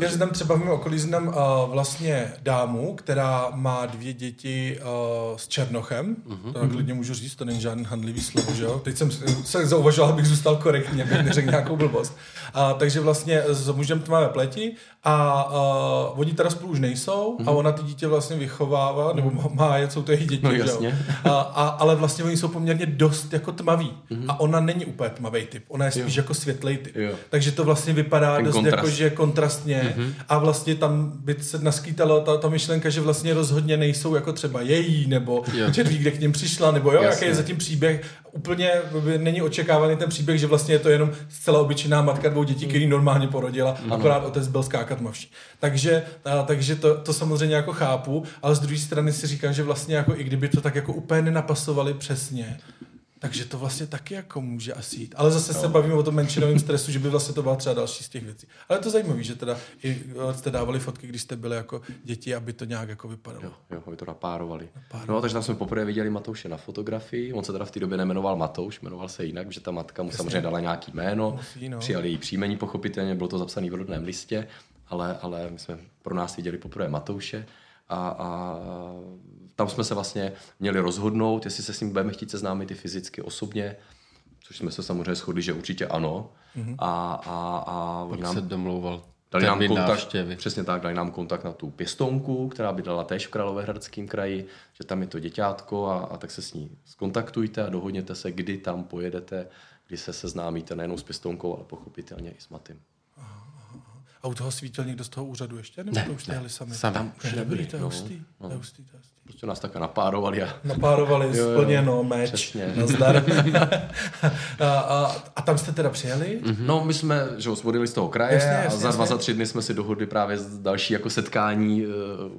Já si tam třeba v mém okolí znám uh, vlastně dámu, která má dvě děti uh, s Černochem. Uh-huh. To klidně můžu říct, to není žádný handlivý slovo, že jo? Teď jsem se zauvažoval, abych zůstal korektně, abych neřekl nějakou blbost. Uh, takže vlastně s mužem tmavé pleti a uh, oni teda spolu už nejsou uh-huh. a ona ty dítě vlastně vychovává, nebo má je, jsou to jejich děti, no, jasně. Že jo? A, a, ale vlastně oni jsou poměrně dost jako tmaví. Uh-huh. A ona není úplně tmavý typ, ona je spíš jo. jako světlej typ. Jo. Takže to vlastně vypadá Ten dost kontrast. jako, že kontrastně mm-hmm. a vlastně tam by se naskýtala ta, ta myšlenka, že vlastně rozhodně nejsou jako třeba její, nebo že ví, kde k ním přišla, nebo jo, jaký je zatím příběh. Úplně není očekávaný ten příběh, že vlastně je to jenom zcela obyčejná matka dvou dětí, který normálně porodila, ano. akorát otec byl skákat mavší. Takže, a, takže to, to samozřejmě jako chápu, ale z druhé strany si říkám, že vlastně jako i kdyby to tak jako úplně nenapasovali přesně, takže to vlastně taky jako může asi jít. Ale zase no. se bavíme o tom menšinovém stresu, že by vlastně to byla třeba další z těch věcí. Ale je to zajímavé, že teda i eh, jste dávali fotky, když jste byli jako děti, aby to nějak jako vypadalo. Jo, jo aby to napárovali. napárovali. No, takže tam jsme poprvé viděli Matouše na fotografii. On se teda v té době nemenoval Matouš, jmenoval se jinak, že ta matka mu Jasně. samozřejmě dala nějaký jméno. Musí, no. Přijali její příjmení, pochopitelně, bylo to zapsané v rodném listě, ale, ale my jsme pro nás viděli poprvé Matouše a, a tam jsme se vlastně měli rozhodnout, jestli se s ním budeme chtít seznámit i fyzicky, osobně, což jsme se samozřejmě shodli, že určitě ano. Mm-hmm. A, a, a Pak nám, se domlouval dali nám kontakt, návštěvy. Přesně tak, dali nám kontakt na tu pěstounku, která bydlela též v Královéhradském kraji, že tam je to děťátko a, a tak se s ní skontaktujte a dohodněte se, kdy tam pojedete, kdy se seznámíte nejenom s pěstounkou, ale pochopitelně i s Matym. A u toho svítil někdo z toho úřadu ještě? Nebo ne, to už jeli sami? Sami. Tam už nebyli, to je no, hustý. No. To je hustý, to je hustý. Prostě nás takhle napárovali. A... Napárovali, jo, splněno, meč, Přesně. nazdar. a, a, a, tam jste teda přijeli? Mm-hmm. No, my jsme, že osvodili z toho kraje jasně, jasně, a za dva, jasně. za tři dny jsme si dohodli právě další jako setkání uh,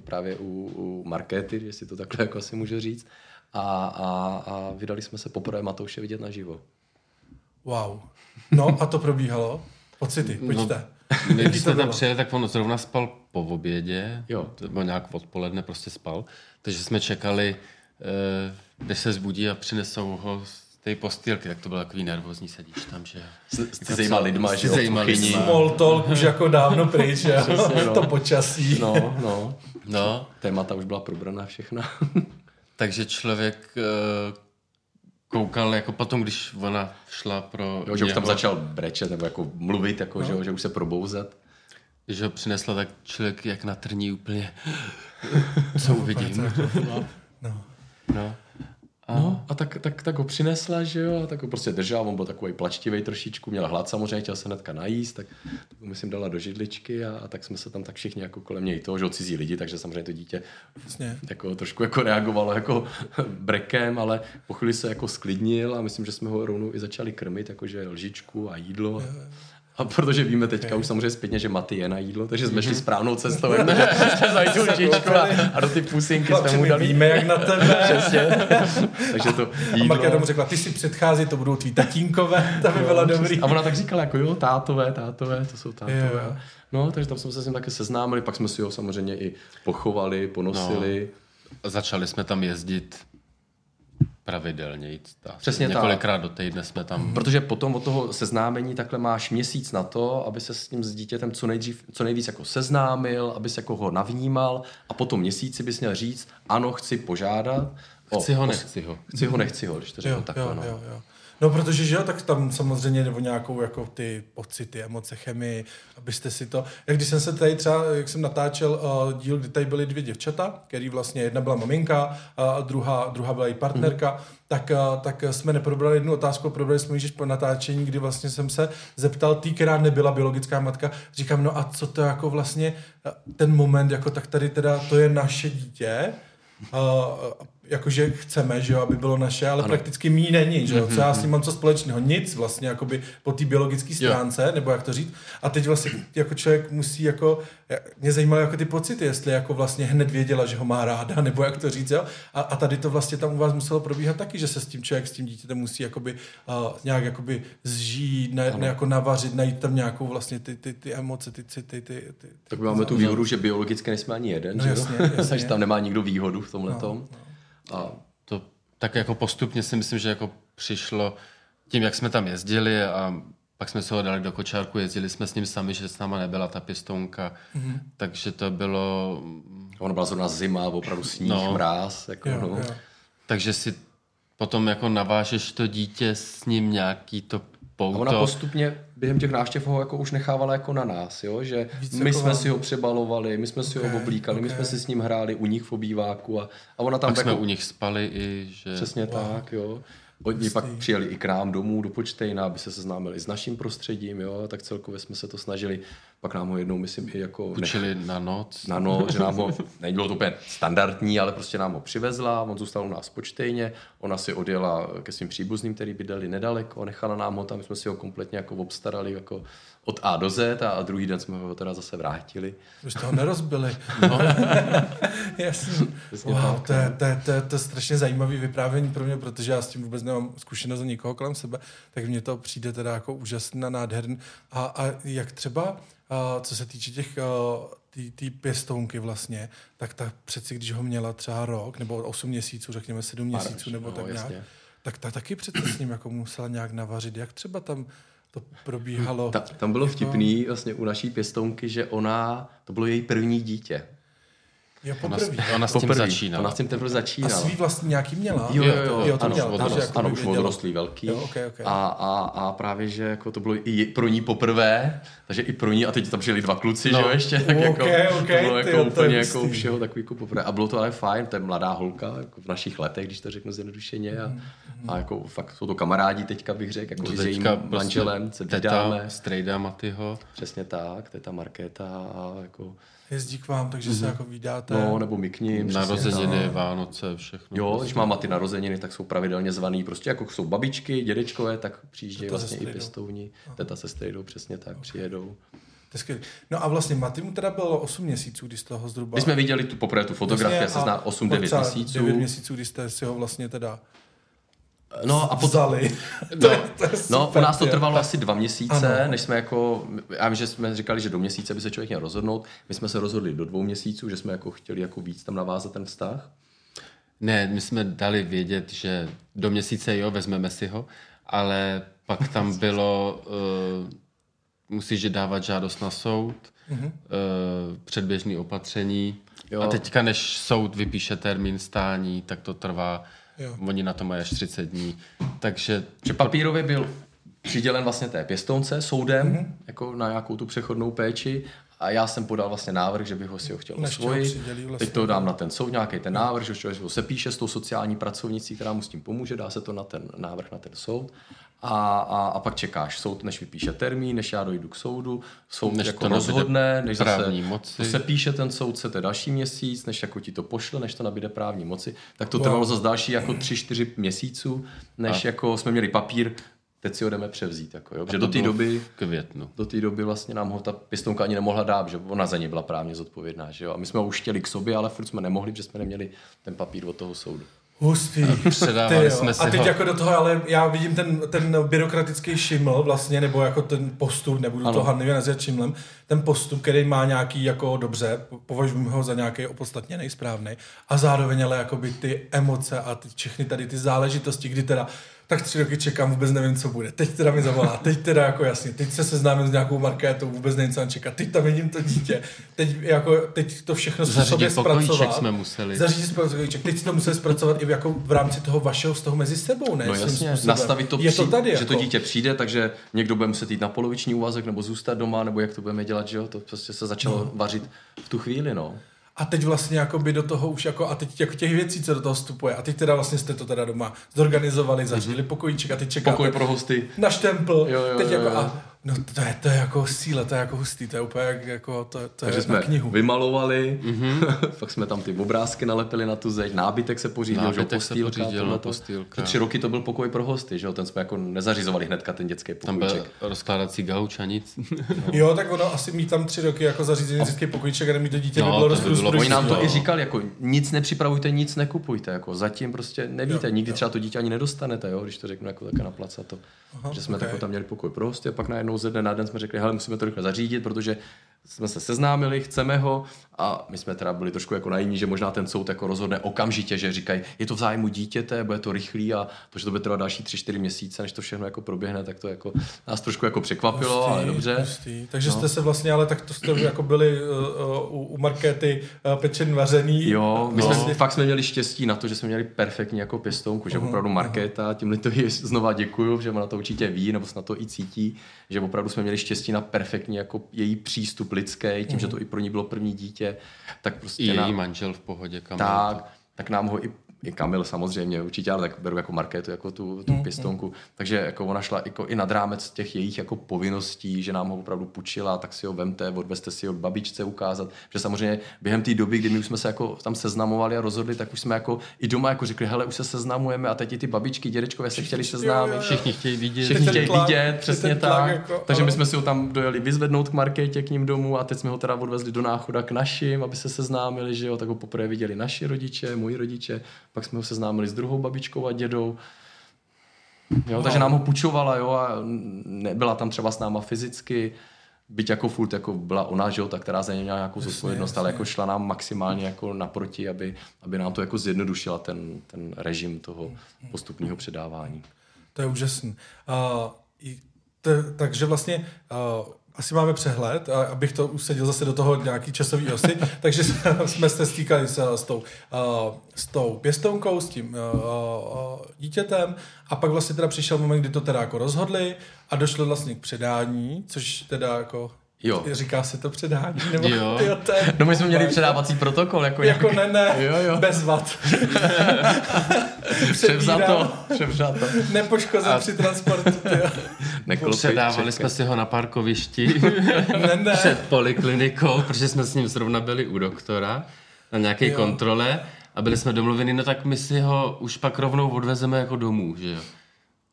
právě u, u Markéty, jestli to takhle jako asi můžu říct. A, a, a vydali jsme se poprvé Matouše vidět naživo. Wow. No a to probíhalo? Pocity, no, pojďte. No, my, když jsme tam přijeli, tak on zrovna spal po obědě, jo. nebo nějak odpoledne prostě spal, takže jsme čekali, eh, než se zbudí a přinesou ho z té postýlky, tak to bylo takový nervózní, sedíš tam, že... S, s zajímá lidma, že zajímá lidma. Small talk už jako dávno pryč, že no. to počasí. No, no. no. Témata už byla probraná všechna. takže člověk eh, koukal jako potom, když ona šla pro jo, že už tam začal brečet nebo jako mluvit, jako, no. že, že už se probouzet. Když ho přinesla, tak člověk jak na trní úplně, co uvidím. No. no. A... No a tak, tak, tak ho přinesla, že jo, a tak ho prostě držel, on byl takový plačtivý trošičku, měl hlad samozřejmě, chtěl se hnedka najíst, tak, tak myslím dala do židličky a, a, tak jsme se tam tak všichni jako kolem něj toho, že cizí lidi, takže samozřejmě to dítě Jasně. jako, trošku jako reagovalo jako brekem, ale po chvíli se jako sklidnil a myslím, že jsme ho rovnou i začali krmit, jakože lžičku a jídlo. Je, je. A protože víme teďka okay. už samozřejmě zpětně, že Maty je na jídlo, takže jsme šli mhm. správnou cestou, protože jsme zajít lžičku a, a do ty pusinky jsme mu dali. Víme, jak na tebe. Přesně. takže to jídlo. A Marka tomu řekla, ty si předchází, to budou tví tatínkové, to by bylo dobrý. A ona tak říkala, jako jo, tátové, tátové, to jsou tátové. Jo. No, takže tam jsme se s ním také seznámili, pak jsme si ho samozřejmě i pochovali, ponosili. No. Začali jsme tam jezdit pravidelně jít. Přesně Několikrát tak. do týdne jsme tam. Hmm. Protože potom od toho seznámení takhle máš měsíc na to, aby se s tím s dítětem co, nejdřív, co nejvíc jako seznámil, aby se jako ho navnímal a potom měsíci bys měl říct, ano, chci požádat. Chci o, ho, nechci ho. Chci ho, nechci ho, když to řeknu takhle. Jo, no. jo, jo. No, protože že jo, tak tam samozřejmě nebo nějakou jako ty pocity, emoce, chemii, abyste si to... Jak když jsem se tady třeba, jak jsem natáčel uh, díl, kdy tady byly dvě děvčata, který vlastně jedna byla maminka a druhá, druhá byla její partnerka, mm. tak, uh, tak jsme neprobrali jednu otázku, probrali jsme již po natáčení, kdy vlastně jsem se zeptal tý, která nebyla biologická matka, říkám, no a co to jako vlastně ten moment, jako tak tady teda to je naše dítě, uh, jakože chceme, že jo, aby bylo naše, ale ano. prakticky mý není, že jo, co já s tím mám co společného, nic vlastně, jakoby po té biologické stránce, jo. nebo jak to říct, a teď vlastně jako člověk musí jako, mě zajímalo jako ty pocity, jestli jako vlastně hned věděla, že ho má ráda, nebo jak to říct, jo, a, a tady to vlastně tam u vás muselo probíhat taky, že se s tím člověk, s tím dítětem musí jakoby uh, nějak jakoby zžít, ne, ne, jako navařit, najít tam nějakou vlastně ty, ty, ty emoce, ty city, ty, ty, ty, Tak máme tu výhodu, že biologicky nejsme ani jeden, no, že jasně, jasně. takže tam nemá nikdo výhodu v tomhle tom. No, no. A to tak jako postupně si myslím, že jako přišlo tím, jak jsme tam jezdili a pak jsme se ho dali do kočárku, jezdili jsme s ním sami, že s náma nebyla ta pěstounka, mm-hmm. takže to bylo... Ono byla zrovna zima, opravdu sníh, no. mráz. Jako, Jo, no. jo. Takže si potom jako navážeš to dítě s ním nějaký to A ona pouto. postupně během těch návštěv ho jako už nechávala jako na nás, jo? že Víc my jako jsme vám. si ho přebalovali, my jsme si ho oblíkali, my ok. jsme si s ním hráli u nich v obýváku a, a ona tam Pak jsme jako, u nich spali i, že... přesně wow. tak, jo. Oni pak přijeli i k nám domů do Počtejna, aby se seznámili s naším prostředím, jo, tak celkově jsme se to snažili. Pak nám ho jednou, myslím, i jako nech- Učili na noc. na no, že nám ho, nebylo to úplně standardní, ale prostě nám ho přivezla, on zůstal u nás Počtejně, ona si odjela ke svým příbuzným, který bydleli nedaleko, nechala nám ho tam, my jsme si ho kompletně jako obstarali jako od A do Z a, a druhý den jsme ho teda zase vrátili. Už toho nerozbili. No. Jasně. Wow, to je, to, je, to, je, to je strašně zajímavý vyprávění pro mě, protože já s tím vůbec nemám zkušenost za nikoho kolem sebe, tak mně to přijde teda jako úžasný a nádherný. A, a jak třeba, co se týče těch ty, ty pěstounky vlastně, tak ta přeci, když ho měla třeba rok, nebo 8 měsíců, řekněme 7 Pár, měsíců, nebo no, tak nějak, jasně. tak ta taky přece s ním jako musela nějak navařit. Jak třeba tam to probíhalo? Ta, tam bylo vtipný vlastně u naší pěstounky, že ona, to bylo její první dítě. Jo, Ona, poprvé. ona s tím Poprvé. začínala. Ona s tím teprve A začínala. svý vlastně nějaký měla? Jo, jo, jo, jo to ano, měla, odrost, takže jako ano už odrostlý velký. Jo, okay, okay. A, a, a, právě, že jako to bylo i pro ní poprvé, takže i pro ní, a teď tam přijeli dva kluci, No. že jo, ještě, tak jako, Okay, okay, to bylo tyjo, jako to je úplně jako hustý. všeho takový jako poprvé. A bylo to ale fajn, to je mladá holka, jako v našich letech, když to řeknu zjednodušeně. A, a jako fakt jsou to kamarádi teďka bych řekl, jako s jejím prostě manželem se teta, vydáme. strejda Matyho. Přesně tak, teta Markéta a jako, Jezdí k vám, takže se jako vydáte. no, nebo my k ním. Narozeniny, tak. Vánoce, všechno. Jo, prostě. když má Maty narozeniny, tak jsou pravidelně zvaný. Prostě jako jsou babičky, dědečkové, tak přijíždějí vlastně i pěstouni. Teta se strejdou, přesně tak, přijedou. Je skvělý. No a vlastně Maty mu teda bylo 8 měsíců, když jste ho zhruba... My jsme viděli tu poprvé tu fotografii, Jasně, se zná a 8-9 třeba měsíců. 9 měsíců, když jste si ho vlastně teda No a potom, vzali. no, to je no, super, u nás to trvalo asi dva měsíce, Ano. než jsme jako, já vím, že jsme říkali, že do měsíce by se člověk měl rozhodnout. My jsme se rozhodli do dvou měsíců, že jsme jako chtěli jako víc tam navázat ten vztah. Ne, my jsme dali vědět, že do měsíce jo, vezmeme si ho, ale pak tam bylo, uh, musíš dávat žádost na soud, uh, předběžný opatření Jo. a teďka, než soud vypíše termín stání, tak to trvá, Jo. oni na to mají až 30 dní, takže Že papírově byl přidělen vlastně té pěstounce soudem, Mhm. mm-hmm. jako na nějakou tu přechodnou péči a já jsem podal vlastně návrh, že bych ho si ho chtěl osvojit. vlastně. Teď to dám na ten soud, nějaký ten návrh, že člověk ho sepíše s tou sociální pracovnicí, která mu s tím pomůže, dá se to na ten návrh na ten soud. A, a, a pak čekáš soud, než vypíše termín, než já dojdu k soudu, soud Než to jako nabyde rozhodne, než zase moci. to se píše ten soudce, to je další měsíc, než jako ti to pošle, než to nabíde právní moci, tak to Wow. trvalo zase další jako tři, čtyři měsíců, než jako jsme měli papír, teď si ho jdeme převzít. Jako, jo? Protože to do té doby květnu. do té doby vlastně nám ho ta pěstounka ani nemohla dát, že ona za ně byla právně zodpovědná. Že jo? A my jsme ho už chtěli k sobě, ale furt jsme nemohli, protože jsme neměli ten papír od toho soudu. Hustý. předávali Ty jsme si A teď ho. jako do toho, ale já vidím ten, ten byrokratický šiml vlastně, nebo jako ten postup, nebudu ano. To hanlivě nazývat šimlem, ten postup, který má nějaký jako dobře, považujeme ho za nějaký opodstatněný, správný, a zároveň ale jakoby ty emoce a ty, všechny tady ty záležitosti, kdy teda tak tři roky čekám, vůbec nevím, co bude. Teď teda mi zavolá, teď teda jako jasně, teď se seznámím s nějakou markétou, vůbec nevím, co mám čekat, teď tam vidím to dítě, teď, jako, teď to všechno Zařídit sobě zpracovat. jsme museli. Zařídit pokojíček. Teď to museli zpracovat i jako v rámci toho vašeho vztahu mezi sebou, ne? No jasně, způsobem. nastavit to, Je to při- tady, že to jako. dítě přijde, takže někdo bude muset jít na poloviční úvazek nebo zůstat doma, nebo jak to budeme dělat, že jo? To prostě se začalo no. vařit v tu chvíli, no. A teď vlastně jako by do toho už jako, a teď jako těch věcí, co do toho vstupuje. A teď teda vlastně jste to teda doma zorganizovali, zařídili pokojíček a teď čekáte Pokoj pro hosty. na štempl. Jo, jo, teď jo, jako, jo. a, no to je, to je jako síla, to je jako hustý, to je úplně jak, jako, to, to Takže je jsme na knihu. vymalovali, Mhm. mm-hmm. pak jsme tam ty obrázky nalepili na tu zeď, nábytek se pořídil, že jo, Nábytek se postýlka, pořídil, tohleto. postýlka. Že Tři roky to byl pokoj pro hosty, že jo, ten jsme jako nezařizovali hnedka ten dětský Tam pokojček. byl rozkládací gauč a nic. Jo, tak ono asi mít tam tři roky jako zařízený dětský pokojíček a nemít to dítě No, by bylo to dost by. Oni nám to Jo. i říkali, jako nic nepřipravujte, nic nekupujte, jako zatím prostě nevíte, Jo, nikdy jo. třeba to dítě ani nedostanete, jo, když to řeknu jako také na placa to. Aha, že jsme ok. okay. tam měli pokoj pro hosty a pak najednou ze dne na den jsme řekli, hele, musíme to rychle zařídit, protože jsme se seznámili, chceme ho a my jsme teda byli trošku jako najiní, že možná ten soud jako rozhodne okamžitě, že říkají, je to v zájmu dítěte, bude to rychlý a to, že to bude trvat další 3-4 měsíce, než to všechno jako proběhne, tak to jako nás trošku jako překvapilo, Hustý, ale dobře. Hustý. Takže no. jste se vlastně, ale tak to jste jako byli uh, u, u Markéty uh, pečen vařený. Jo, my jsme no. fakt jsme měli štěstí na to, že jsme měli perfektní jako pěstounku, že uh-huh, opravdu Markéta, tímhle to znova děkuju, že ona to určitě ví, nebo snad to i cítí, že opravdu jsme měli štěstí na perfektní jako její přístup lidský, tím, uh-huh. že to i pro ní bylo první dítě, tak prostě I její manžel v pohodě, Kamil. Tak, tak nám ho i i Kamil samozřejmě určitě, ale tak beru jako Markétu, jako tu, tu mm, pěstonku. Mm. Takže jako ona šla jako i nad rámec těch jejich jako povinností, že nám ho opravdu půjčila, tak si ho vemte, odvezte si ho babičce ukázat. Že samozřejmě během té doby, kdy my už jsme se jako tam seznamovali a rozhodli, tak už jsme jako i doma jako řekli, hele, už se seznamujeme a teď i ty babičky, dědečkové se chtěli seznámit. Všichni chtějí vidět. Všichni chtějí vidět, přesně tak. Jako, Takže my jsme si ho tam dojeli vyzvednout k Markétě k ním domů a teď jsme ho teda odvezli do náchoda k našim, aby se seznámili, že jo, tak ho poprvé viděli naši rodiče, moji rodiče, pak jsme ho seznámili s druhou babičkou a dědou. Jo, takže nám ho půjčovala, jo, a nebyla tam třeba s náma fyzicky, byť jako furt jako byla ona, že jo, ta, která za ně měla nějakou zodpovědnost, ale jako šla nám maximálně jako naproti, aby, aby nám to jako zjednodušila ten, ten režim toho postupného předávání. To je úžasný. Uh, takže vlastně uh, asi máme přehled, a abych to usadil zase do toho nějaký časový osy, takže jsme se stýkali s, s, tou, s tou pěstounkou, s tím dítětem. A pak vlastně teda přišel moment, kdy to teda jako rozhodli a došlo vlastně k předání, což teda jako Jo. Říká se to předání? Nebo, jo. Tyjo, to je no my jsme měli předávací protokol. Jako, jako ne, ne, jo, jo. bez vad. Převzato. Převzato. Nepoškozen a... při transportu. Předávali jsme si ho na parkovišti ne, ne. před poliklinikou, protože jsme s ním zrovna byli u doktora na nějaké jo. kontrole a byli jsme domluveni, no tak my si ho už pak rovnou odvezeme jako domů, že jo.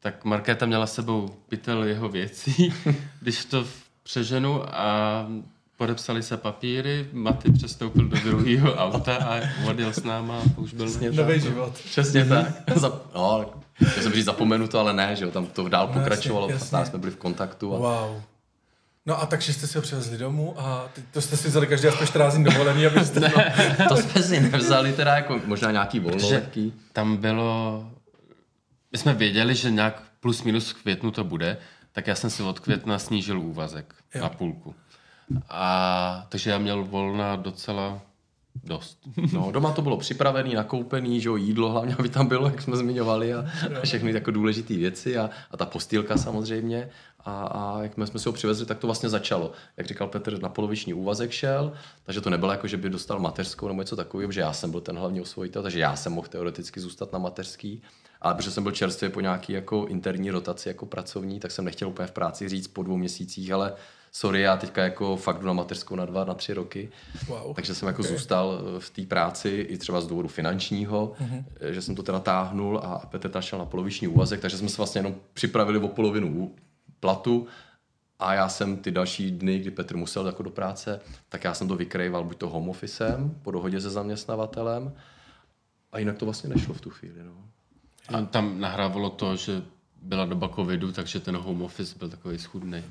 Tak Markéta měla s sebou pytel jeho věcí, když to přeženu a podepsali se papíry, Maty přestoupil do druhého auta a odjel s náma a už byl nový život. Přesně tak. Zap, no, já jsem říct zapomenu to, ale ne, že jo, tam to dál no, pokračovalo, jasně, jasně. jsme byli v kontaktu. A... Wow. No a takže jste si ho přivezli domů a to jste si vzali každý aspoň 14 dní dovolený, abyste... ne, no. to jsme si nevzali teda jako možná nějaký volnoletý. Tam bylo... My jsme věděli, že nějak plus minus v květnu to bude, tak já jsem si od května snížil úvazek jo. na půlku. A, takže já měl volna docela dost. No, doma to bylo připravené, nakoupené, že jo, jídlo hlavně, aby tam bylo, jak jsme zmiňovali, a, a všechny jako důležité věci a, a ta postýlka samozřejmě. A, a jak jsme si ho přivezli, tak to vlastně začalo. Jak říkal Petr, na poloviční úvazek šel, takže to nebylo jako, že by dostal mateřskou nebo něco takového, že já jsem byl ten hlavní osvojitel, takže já jsem mohl teoreticky zůstat na mateřský. Ale protože jsem byl čerstvě po nějaký jako interní rotaci jako pracovní, tak jsem nechtěl úplně v práci říct po dvou měsících, ale sorry, já teďka jako fakt jdu na mateřskou na dva, na tři roky. Wow. Takže jsem jako okay. zůstal eh, v té práci i třeba z důvodu finančního, uh-huh. že jsem to teda táhnul a Petr šel na poloviční úvazek, takže jsme se vlastně jenom připravili o polovinu platu a já jsem ty další dny, kdy Petr musel jako do práce, tak já jsem to vykrejval buď to home officem po dohodě se zaměstnavatelem a jinak to vlastně nešlo v tu chvíli. No. A tam nahrávalo to, že byla doba covidu, takže ten home office byl takový schudný.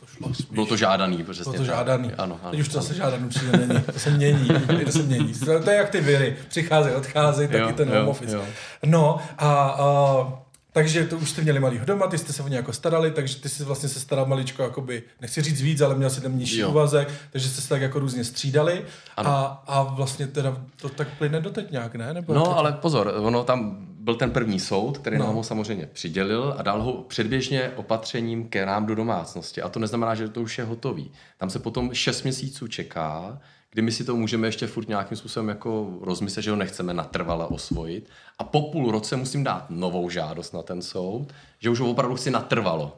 To šlo spíš. Bylo to žádaný, přesně. Bylo to žádaný. Ano, ano. Teď už to zase žádaný určitě není. To se mění. To se mění. To je jak ty viry. Přicházejí, odcházejí, taky ten home jo, office. Jo. No a, a takže to už jste měli malýho doma, ty jste se o ně jako starali, takže ty jsi vlastně se staral maličko, jakoby, nechci říct víc, ale měl si tam nižší úvazek, takže jste se tak jako různě střídali a, a vlastně teda to tak plyne doteď nějak, ne? Nebo no, ale pozor, ono tam byl ten první soud, který no. nám ho samozřejmě přidělil a dal ho předběžně opatřením ke nám do domácnosti. A to neznamená, že to už je hotový. Tam se potom 6 měsíců čeká, kdy my si to můžeme ještě furt nějakým způsobem jako rozmyslet, že ho nechceme natrvale osvojit. A po půl roce musím dát novou žádost na ten soud, že už ho opravdu chci natrvalo.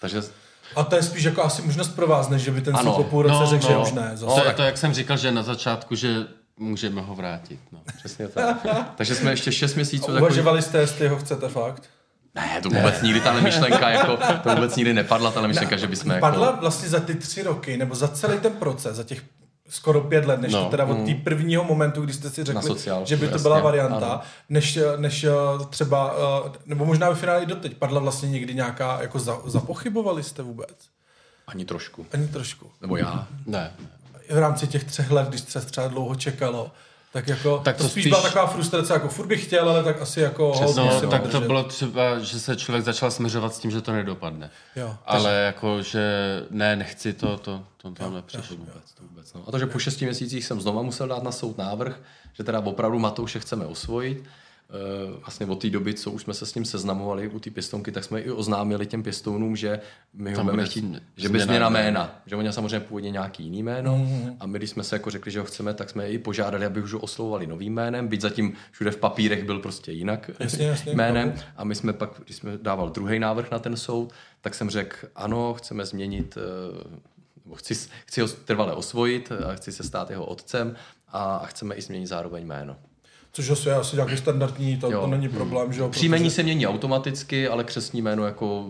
Takže a to je spíš jako asi možnost pro vás, než že by ten soud po půl roce no, řekl, no. že už ne. Zase. To je to, jak jsem říkal, že na začátku, že můžeme ho vrátit. No. Přesně tak. Takže jsme ještě 6 měsíců... A uvažovali takový... jste, jestli ho chcete fakt? Ne, to vůbec nikdy ta myšlenka, jako, to vůbec nikdy nepadla ta myšlenka, ne, že bychom Padla jako... vlastně za ty tři roky, nebo za celý ten proces, za těch skoro pět let, než no, to teda od mm. té prvního momentu, kdy jste si řekli, sociál, že by to jasně, byla varianta, ano. než, než eh, třeba, eh, nebo možná ve finále i doteď, padla vlastně někdy nějaká, jako za, zapochybovali jste vůbec? Ani trošku. Ani trošku. Nebo já. Ne. v rámci těch třech let, když se třeba dlouho čekalo, tak jako Tak to to spíš, spíš- byla taková frustrace, jako furt bych chtěl, ale tak asi jako hold, No, tak to držet. bylo třeba, že se člověk začal směřovat s tím, že to nedopadne. Jo. Ale jako, že ne, nechci to, to, to tam nepřišlo. Vůbec, to vůbec, no. A to, že po šesti měsících jsem znova musel dát na soud návrh, že teda opravdu Matouše chceme osvojit. E, vlastně od té doby, co už jsme se s ním seznamovali u té pěstonky, tak jsme i oznámili těm pěstounům, že my ho budeme bude chtít, že by změna jména. jména. Že on měl samozřejmě původně nějaký jiný jméno mm-hmm. a my, když jsme se jako řekli, že ho chceme, tak jsme i požádali, aby už ho oslovovali novým jménem, byť zatím všude v papírech byl prostě jinak Jasně, jasně, jménem. A my jsme pak, když jsme dával druhý návrh na ten soud, tak jsem řekl, ano, chceme změnit, eh, nebo chci, chci ho trvale osvojit a chci se stát jeho otcem a, a chceme i změnit zároveň jméno. Což asi je asi nějaký standardní, to, Jo. to není problém, že jo? Příjmení protože- se mění automaticky, ale křesní jméno jako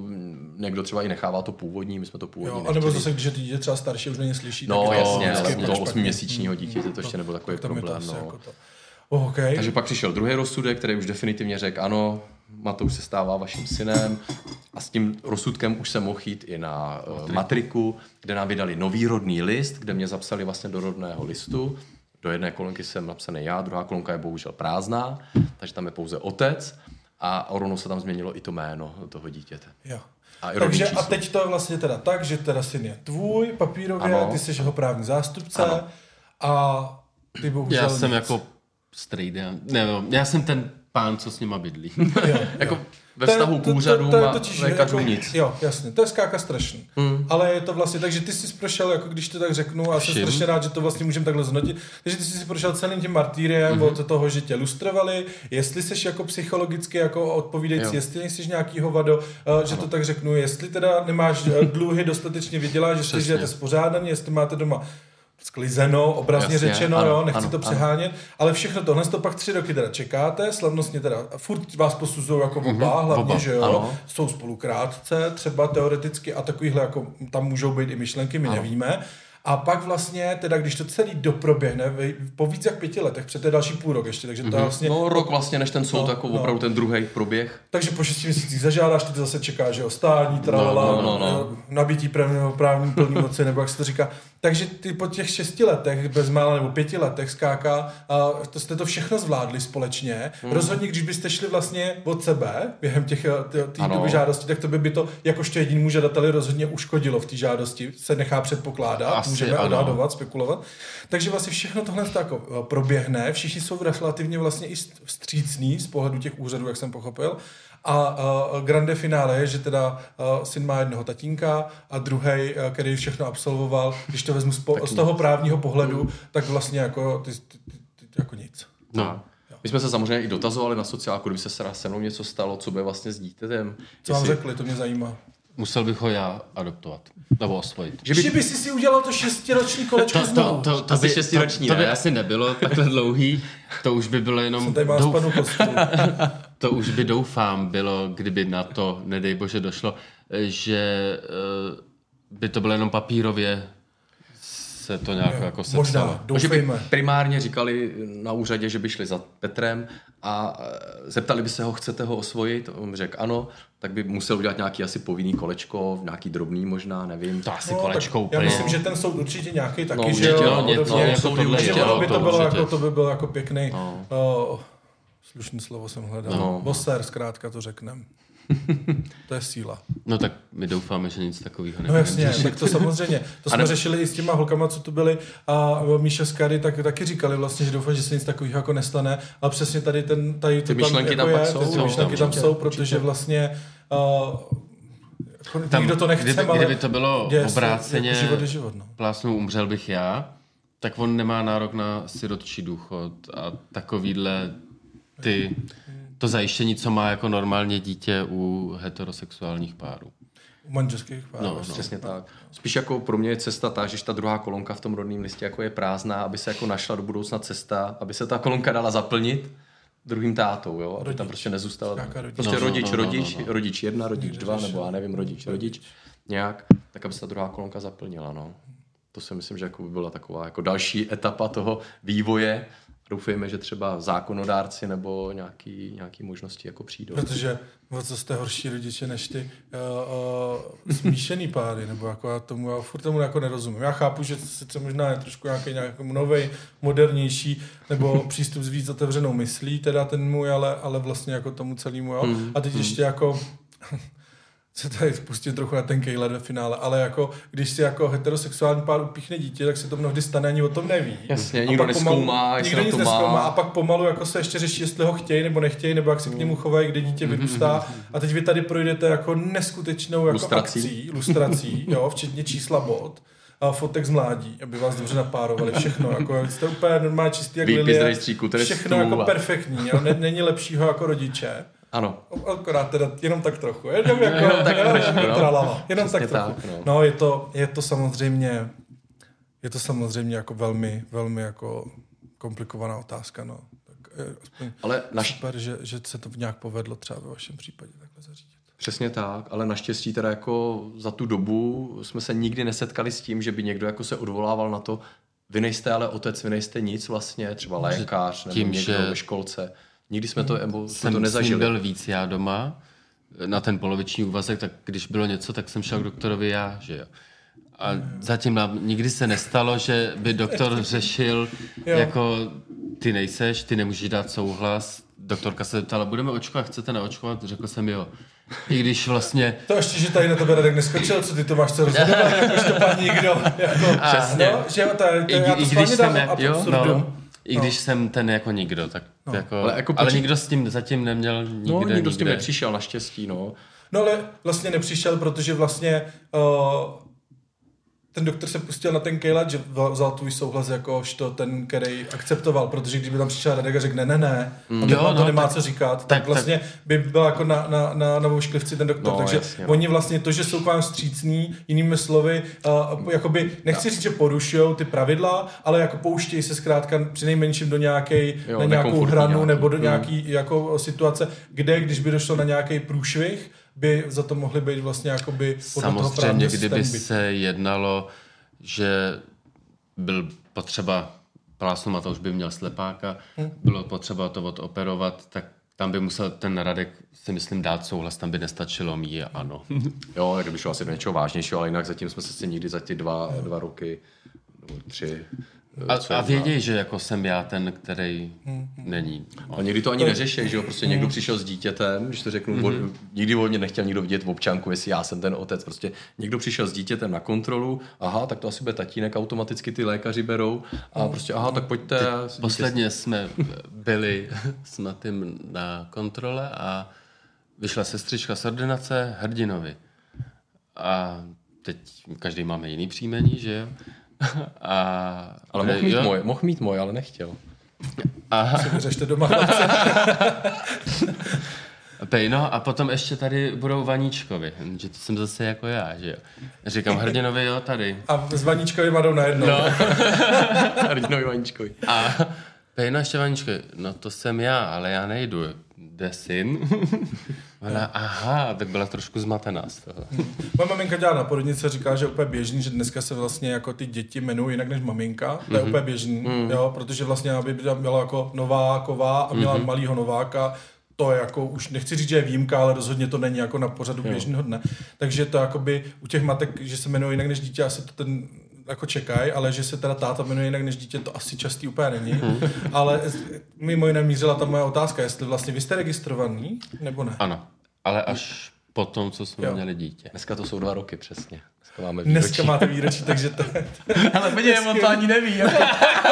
někdo třeba i nechává to původní, my jsme to původní Jo, a nebo zase, když je dítě třeba starší, už není slyší. No tak jasně, ale pak u toho špatně. osmiměsíčního dítěte to ještě nebyl takový problém. No. jako to. Oh, okay. Takže pak přišel druhý rozsudek, který už definitivně řekl, ano, Matouš se stává vaším synem a s tím rozsudkem už jsem mohl jít i na matriku. matriku, kde nám vydali nový rodný list, kde mě zapsali vlastně do rodného listu. Do jedné kolonky jsem napsaný já, druhá kolonka je bohužel prázdná, takže tam je pouze otec a rovnou se tam změnilo i to jméno toho dítěte. Jo. A Takže a teď to je vlastně teda tak, že teda syn je tvůj papírově, Ano. ty jsi jeho právní zástupce Ano. a ty bohužel Já jsem nic. jako strejda. Ne, no, já jsem ten pán, co s nima bydlí. Jo. Jako ve vztahu to- k to- úřadům a lékařům jako- nic. Jo, jasně, to je skáka strašný. Mm. Ale je to vlastně, takže ty jsi prošel, jako když to tak řeknu, a jsem strašně rád, že to vlastně můžeme takhle zhodnotit, takže ty jsi si prošel celým tím martýriem mm-hmm. od toho, že tě lustrovali, jestli jsi jako psychologicky jako odpovídající, Jo. jestli nejsi nějaký hovado, uh, že to tak řeknu, jestli teda nemáš eh, dluhy dostatečně že Přesně. žijete spořádaně, jestli máte doma sklizeno, obrazně Jasně, řečeno, ano, jo, nechci ano, to ano. přehánět, ale všechno tohle to pak tři roky teda čekáte, slavnostně teda, furt vás posuzují jako oba, hlavně, oba, že jo, ano. jsou spolu krátce, třeba teoreticky a takovýhle jako tam můžou být i myšlenky, my ano. nevíme. A pak vlastně, teda když to celý doproběhne, po víc jak pěti letech, je další půl rok ještě, takže to je vlastně, No rok vlastně, než ten soud, No, jako no. opravdu ten druhý proběh. takže po šesti měsících zažádáš, ty zase čekáš, že jo, stání, tralala, No, no, no, no. nabití právního právní plný moci, nebo jak se to říká. Takže ty po těch šesti letech, bezmála nebo pěti letech skáka, a to jste to všechno zvládli společně. Hmm. Rozhodně, když byste šli vlastně od sebe během těch eh, té doby žádosti, tak to by, by to jakožto jedinému žadateli rozhodně uškodilo v té žádosti. Se nechá předpokládat, Asi můžeme ano. odhadovat, spekulovat. Takže vlastně všechno tohle tak jako proběhne, všichni jsou relativně vlastně i st- vstřícní z pohledu těch úřadů, jak jsem pochopil. A uh, grande finále je, že teda uh, syn má jednoho tatínka a druhý, uh, který všechno absolvoval, když to vezmu z, po, z toho právního pohledu, tak vlastně jako, ty, ty, ty, ty, jako nic. No. My jsme se samozřejmě i dotazovali na sociálku, kdyby se se mnou něco stalo, co bude vlastně s dítětem. Co vám Jestli- řekli, to mě zajímá. Musel bych ho já adoptovat. Nebo osvojit. Že by, že by si si udělal to šestiroční kolečko To, znovu. to, to, to, Asi by, šestiroční, to, to by ne? asi nebylo takhle dlouhý, to už by bylo jenom, Tady mám douf. to už by doufám bylo, kdyby na to, nedej bože, došlo, že eh, by to bylo jenom papírově se to nějak jako sepsalo. Možná, No, že by primárně říkali na úřadě, že by šli za Petrem a e, zeptali by se ho, chcete ho osvojit? On řekl ano, tak by musel udělat nějaký asi povinný kolečko, nějaký drobný možná, nevím. To asi No, kolečko úplně. Já myslím, že ten soud určitě nějaký taky, No, že jo, no, něco no, jako tohle ono by to to bylo jako, to by byl jako pěkný, No. no. uh, slušný slovo jsem hledal, no. No. bosér zkrátka to řeknem. to je síla. No tak my doufáme, že nic takového No nebudeme jasně, řešit. tak to samozřejmě. To jsme ne- řešili i s těma holkama, co tu byli a Míša z Kary tak, taky říkali vlastně, že doufám, že se nic takového jako nestane, ale přesně tady, ten, tady to Ty myšlenky tam, tam jako pak je, jsou, ty no, myšlenky tam určitě, jsou, protože vlastně uh, jako Tam, nikdo to nechce, kdyby, ale kdyby to bylo děje se, obráceně, jako život je život, no. plásnou umřel bych já, tak on nemá nárok na sirotčí důchod a takovýhle ty, to zajištění, co má jako normálně dítě u heterosexuálních párů. U manželských párů. No, no. Přesně tak. Spíš jako pro mě je cesta ta, že ta druhá kolonka v tom rodném listě jako je prázdná, aby se jako našla do budoucna cesta, aby se ta kolonka dala zaplnit druhým tátou, jo? Aby Rodič. tam prostě nezůstala. Prostě No, no, rodič, no, no, rodič, no, no. rodič jedna, rodič Někde dva, řešil. nebo já nevím, rodič, rodič, nějak, tak aby se ta druhá kolonka zaplnila, no. To si myslím, že jako by byla taková jako další etapa toho vývoje. Doufejme, že třeba zákonodárci nebo nějaký, nějaký možnosti jako přijdou. Protože o co jste horší rodiče než ty uh, uh, smíšený páry, nebo jako já tomu, já furt tomu jako nerozumím. Já chápu, že sice možná je trošku nějaký, nějaký nový, modernější, nebo přístup s víc otevřenou myslí, teda ten můj, ale, ale vlastně jako tomu celému, jo. Mm, a teď mm. ještě jako se tady spustím trochu na ten Kejler ve finále, ale jako když si jako heterosexuální pár upíchne dítě, tak se to mnohdy stane, ani o tom neví. Jasně, nikdo neskoumá, nikdo nic neskoumá a pak pomalu jako se ještě řeší, jestli ho chtějí nebo nechtějí, nebo jak se k němu chovají, kde dítě mm-hmm. vyrůstá. A teď vy tady projdete jako neskutečnou jako lustrací. akcí, lustrací, jo, včetně čísla bod a fotek z mládí, aby vás dobře napárovali, všechno, jako jste úplně normálně čistý jak lilie, všechno jako perfektní, jo, není lepšího jako rodiče. Ano. Akorát teda jenom tak trochu. Jenom, jako, jenom tak trošku, no. Tralala. Jenom tak trochu. Tak, no. no, je, to, je to samozřejmě je to samozřejmě jako velmi, velmi jako komplikovaná otázka, no. Tak aspoň ale naš... super, že, že se to nějak povedlo třeba ve vašem případě takhle zařídit. Přesně tak, ale naštěstí teda jako za tu dobu jsme se nikdy nesetkali s tím, že by někdo jako se odvolával na to, vy nejste ale otec, vy nejste nic vlastně, třeba lékař nebo tím, někdo že... ve školce. Nikdy jsme to, nebo jsme to nezažili. Jsem byl víc já doma, na ten poloviční úvazek, tak když bylo něco, tak jsem šel k doktorovi já, že jo. A zatím nám nikdy se nestalo, že by doktor řešil, jako ty nejseš, ty nemůžeš dát souhlas. Doktorka se zeptala, budeme očkovat, chcete naočkovat? Řekl jsem jo. I když vlastně... To ještě, že tady na tebe Radek neskočil, co ty to máš co rozhodovat, jakož to pan nikdo. Jako, Přesně. No, že jo, to, to, I, já to i když jsem, jo, no, i když no. jsem ten jako nikdo, tak no. jako, ale, jako ale nikdo s tím zatím neměl nikde, No, nikdo nikde. s tím nepřišel, naštěstí, no. No ale vlastně nepřišel, protože vlastně uh, ten doktor se pustil na ten Kejlat, že vzal tvůj souhlas jakožto ten, který akceptoval, protože kdyby tam přišel Radek a řekl ne, ne, ne, mm. a jo, to no, nemá tak, co říkat, tak, tak vlastně tak. by byl jako na, na, na novošklivci ten doktor. No, Takže jasně, no. oni vlastně to, že jsou k vám střícní, jinými slovy, uh, jakoby, nechci no. říct, že porušují ty pravidla, ale jako pouštějí se zkrátka při nejmenším do nějaké, na nějakou hranu nějaký. nebo do mm. nějaký jako situace, kde, když by došlo na nějaký průšvih, by za to mohly být vlastně jakoby Samozřejmě, toho kdyby se jednalo, že byl potřeba plásnu to už by měl slepáka, hmm. bylo potřeba to odoperovat, tak tam by musel ten Radek si myslím dát souhlas, tam by nestačilo mí ano. jo, kdyby šlo asi do něčeho vážnějšího, ale jinak zatím jsme se si nikdy za ty dva, dva roky, nebo tři, a, a vědějí, že jako jsem já ten, který hmm. není. A někdy to ani neřeší, že jo, prostě někdo hmm. přišel s dítětem, když to řeknu, mm-hmm. nikdy volně nechtěl nikdo vidět v občanku, jestli já jsem ten otec, prostě někdo přišel s dítětem na kontrolu, aha, tak to asi bude tatínek, automaticky ty lékaři berou a hmm. prostě, aha, tak pojďte. Teď posledně jsme byli s Matým na kontrole a vyšla sestřička z ordinace Hrdinovi. A teď každý máme jiný příjmení, že jo? A, ale mohl mít, moje, mohl mít moje, ale nechtěl. Aha. Řešte doma Pejno, a potom ještě tady budou Vaníčkovi, že to jsem zase jako já, že jo. Říkám Hrdinovi, jo, tady. A s Vaníčkovi jdou najednou. No. Hrdinovi Vaníčkovi. A Pejno ještě Vaníčkovi, no to jsem já, ale já nejdu jde syn. Ona, aha, tak byla trošku zmatená z toho. Moje maminka dělá na porodnice, říká, že je úplně běžný, že dneska se vlastně jako ty děti jmenují jinak než maminka. To je mm-hmm. úplně běžný, mm-hmm. jo, protože vlastně aby byla jako Nováková a měla mm-hmm. malýho Nováka, to je jako, už nechci říct, že je výjimka, ale rozhodně to není jako na pořadu běžného dne. Takže to jakoby u těch matek, že se jmenují jinak než dítě, asi to ten jako čekají, ale že se teda táta jmenuje jinak než dítě, to asi častý úplně není. Hmm. ale mimo jiné mířila ta moje otázka, jestli vlastně vy jste registrovaný, nebo ne? Ano, ale až po tom, co jsme jo. měli dítě. Dneska to jsou dva roky přesně. Dneska máme výročí. Dneska máte výročí, takže to... ale podívej, on to ani neví. Jako.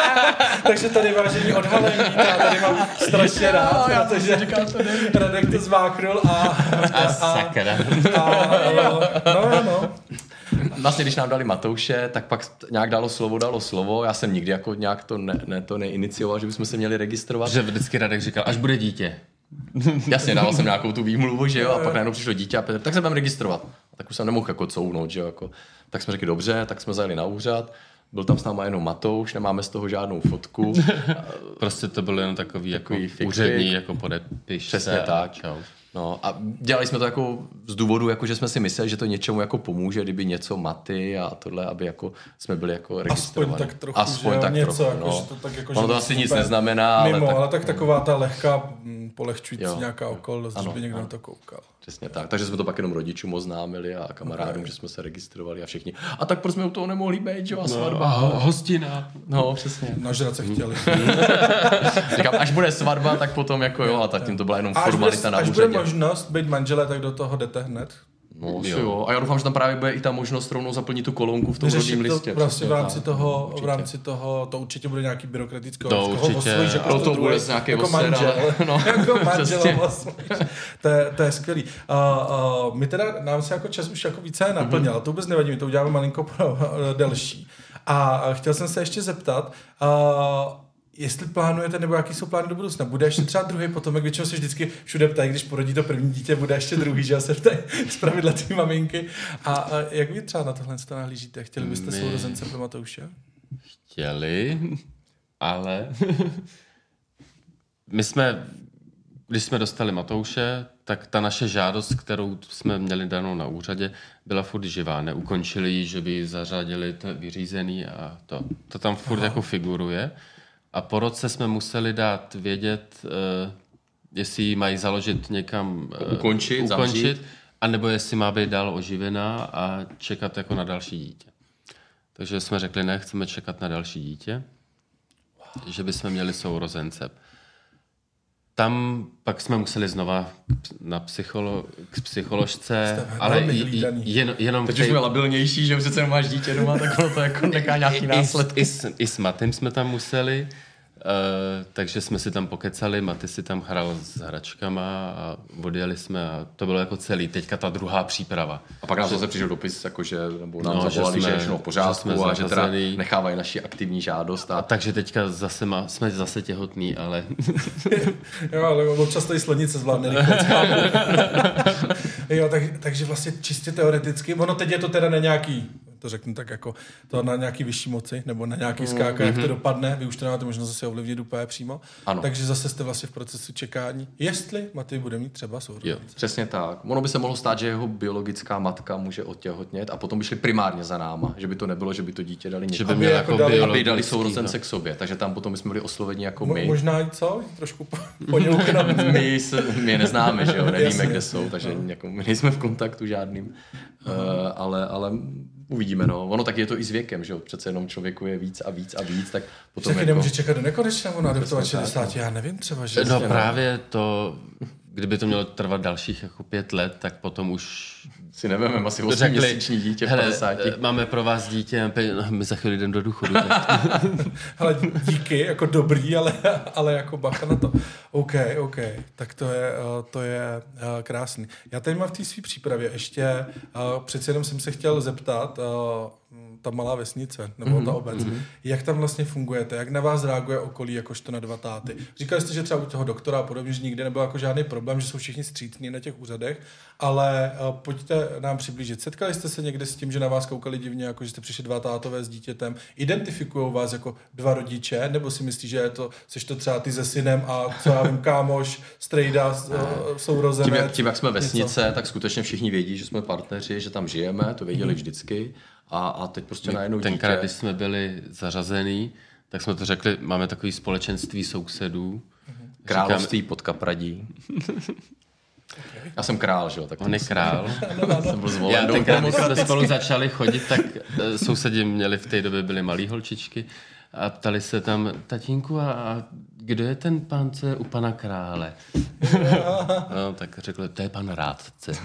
takže tady vážení odhalení, já tady mám strašně rád, já protože říkám, to neví. Radek to zváknul a... A, a, sakra. A, a, no, no, no vlastně, když nám dali Matouše, tak pak nějak dalo slovo, dalo slovo. Já jsem nikdy jako nějak to, ne, ne, to neinicioval, že bychom se měli registrovat. Že vždycky Radek říkal, až bude dítě. Jasně, dal jsem nějakou tu výmluvu, že jo, a pak najednou přišlo dítě a Petr, tak se budeme registrovat. Tak už jsem nemohl jako counout, že jo, jako. Tak jsme řekli, dobře, tak jsme zajeli na úřad. Byl tam s náma jenom Matouš, nemáme z toho žádnou fotku. prostě to bylo jenom takový, takový jako úřední, jako podepis. Přesně tak. Čau. No a dělali jsme to jako z důvodu, jako že jsme si mysleli, že to něčemu jako pomůže, kdyby něco maty a tohle, aby jako jsme byli jako registrovaní. Aspoň tak trochu, Aspoň že tak něco, trochu, jako, no. že to tak jako, ono to asi nic neznamená, mimo, ale tak, ale tak taková ta lehká mm, polehčující Jo, nějaká okolnost, Ano, že by někdo ano. na to koukal. Přesně tak. Takže jsme to pak jenom rodičům oznámili a kamarádům, že jsme se registrovali a všichni. A tak proč jsme u toho nemohli být, že jo, a svatba. A ho- hostina. No, přesně. Nažrat se chtěli. Říkám, až bude svatba, tak potom jako jo, a tak tím to byla jenom A až bude, formalita na až bude úřadě. možnost být manželé, tak do toho jdete hned. No, jo. jo. A já doufám, že tam právě bude i ta možnost rovnou zaplnit tu kolonku v tom Vyřešit rodním to listě. prostě v rámci tak. toho, v Určitě. rámci toho, to určitě bude nějaký byrokratický To koho určitě. osvojíš jako No to bude nějaký jako osera, manžel. no. jako manžel osvojíš. to, je, to je skvělý. Uh, uh, my teda, nám se jako čas už jako více naplnil, mm-hmm. to vůbec nevadí, my to uděláme malinko pro, uh, delší. A chtěl jsem se ještě zeptat, uh, jestli plánujete, nebo jaký jsou plány do budoucna. Bude ještě třeba druhý potomek, většinou se vždycky všude ptají, když porodí to první dítě, bude ještě druhý, že se ptají z pravidla ty maminky. A, a jak vy třeba na tohle to nahlížíte? Chtěli byste My- sourozence pro Matouše? Chtěli, ale my jsme, když jsme dostali Matouše, tak ta naše žádost, kterou jsme měli danou na úřadě, byla furt živá. Neukončili ji, že by ji zařadili to vyřízený a to. To tam furt Aha. jako figuruje. A po roce jsme museli dát vědět, uh, jestli ji mají založit někam, uh, Ukončit, zavřít. ukončit, anebo jestli má být dál oživená a čekat jako na další dítě. Takže jsme řekli, ne, chceme čekat na další dítě, že bychom měli sourozence. Tam pak jsme museli znova na psycholo, k psycholožce, Jste ale i, i, hlídaný. jen, jenom Teď už tej- jsme labilnější, že už přece máš dítě doma, tak ono to jako nějaký i, i, s- následky. i, s, I s Matym jsme tam museli, uh, takže jsme si tam pokecali, Maty si tam hrál s hračkama a odjeli jsme a to bylo jako celý. Teďka ta druhá příprava. A pak nám zase přišel dopis, jakože, nebo nám No, že zavolali, že, jsme- je všechno v že pořádku jsme a že teda nechávají naši aktivní žádost. A A takže teďka zase má, jsme zase těhotní, ale Jo, ale občas to i slonice zvládne jo, tak, takže vlastně čistě teoreticky, ono teď je to teda na nějaký, to řeknu tak jako, to na nějaký vyšší moci, nebo na nějaký skáka, jak to dopadne, vy už to nemáte možnost zase ovlivnit úplně přímo. Ano. Takže zase jste vlastně v procesu čekání, jestli Maty bude mít třeba sourozence. jo. Přesně tak. Ono by se mohlo stát, že jeho biologická matka může otěhotnět a potom by šli primárně za náma, že by to nebylo, že by to dítě dali že někomu. by Aby měl jako dali- Aby biologický, dali sourozence no. k sobě, takže tam potom bychom byli osloveni jako Mo- my. možná i co? Trošku po, poněuknout. My, se, my je neznáme, že jo, nevíme, Jasně. kde jsou, takže jako, my nejsme v kontaktu žádným, uh, ale, ale uvidíme, no. Ono tak je to i s věkem, že jo, přece jenom člověku je víc a víc a víc, tak potom Taky jako... nemůže čekat do nekonečna, Přesně tak, 60, já nevím třeba, že... No právě to, kdyby to mělo trvat dalších jako pět let, tak potom už Si nevíme, asi 8 řekli, měsíční dítě v hele, 50. eh, máme pro vás dítě, no, my za chvíli jdeme do důchodu. Ale díky, jako dobrý, ale, ale jako bacha na to. OK, OK, tak to je, eh, to je eh, krásný. Já tady mám v té své přípravě ještě, eh, přeci jenom jsem se chtěl zeptat, ta malá vesnice, nebo mm-hmm. ta obec, mm-hmm. jak tam vlastně fungujete, jak na vás reaguje okolí, jakožto na dva táty. Říkali jste, že třeba u toho doktora a podobně, že nikdy nebyl jako žádný problém, že jsou všichni střícní na těch úřadech, ale pojďte nám přiblížit. Setkali jste se někde s tím, že na vás koukali divně, jako že jste přišli dva tátové s dítětem, identifikují vás jako dva rodiče, nebo si myslí, že je to, jsi to třeba ty se synem a co já vím, kámoš, strejda, uh, sourozenec. Tím jak, tím, jak jsme něco? vesnice, tak skutečně všichni vědí, že jsme partneři, že tam žijeme, to věděli vždycky. A, a teď prostě najednou Tenkrát, dítě. když jsme byli zařazený, tak jsme to řekli, máme takový společenství sousedů. Království pod Kapradí. Já jsem král, že jo? Tak On je král. jsem byl zvolen. Já tenkrát, když jsme spolu začali chodit, tak eh, sousedi měli v té době byly malý holčičky a ptali se tam, tatínku, a, a kdo je ten pán, co je u pana krále? No, tak řekl, to je pan rádce.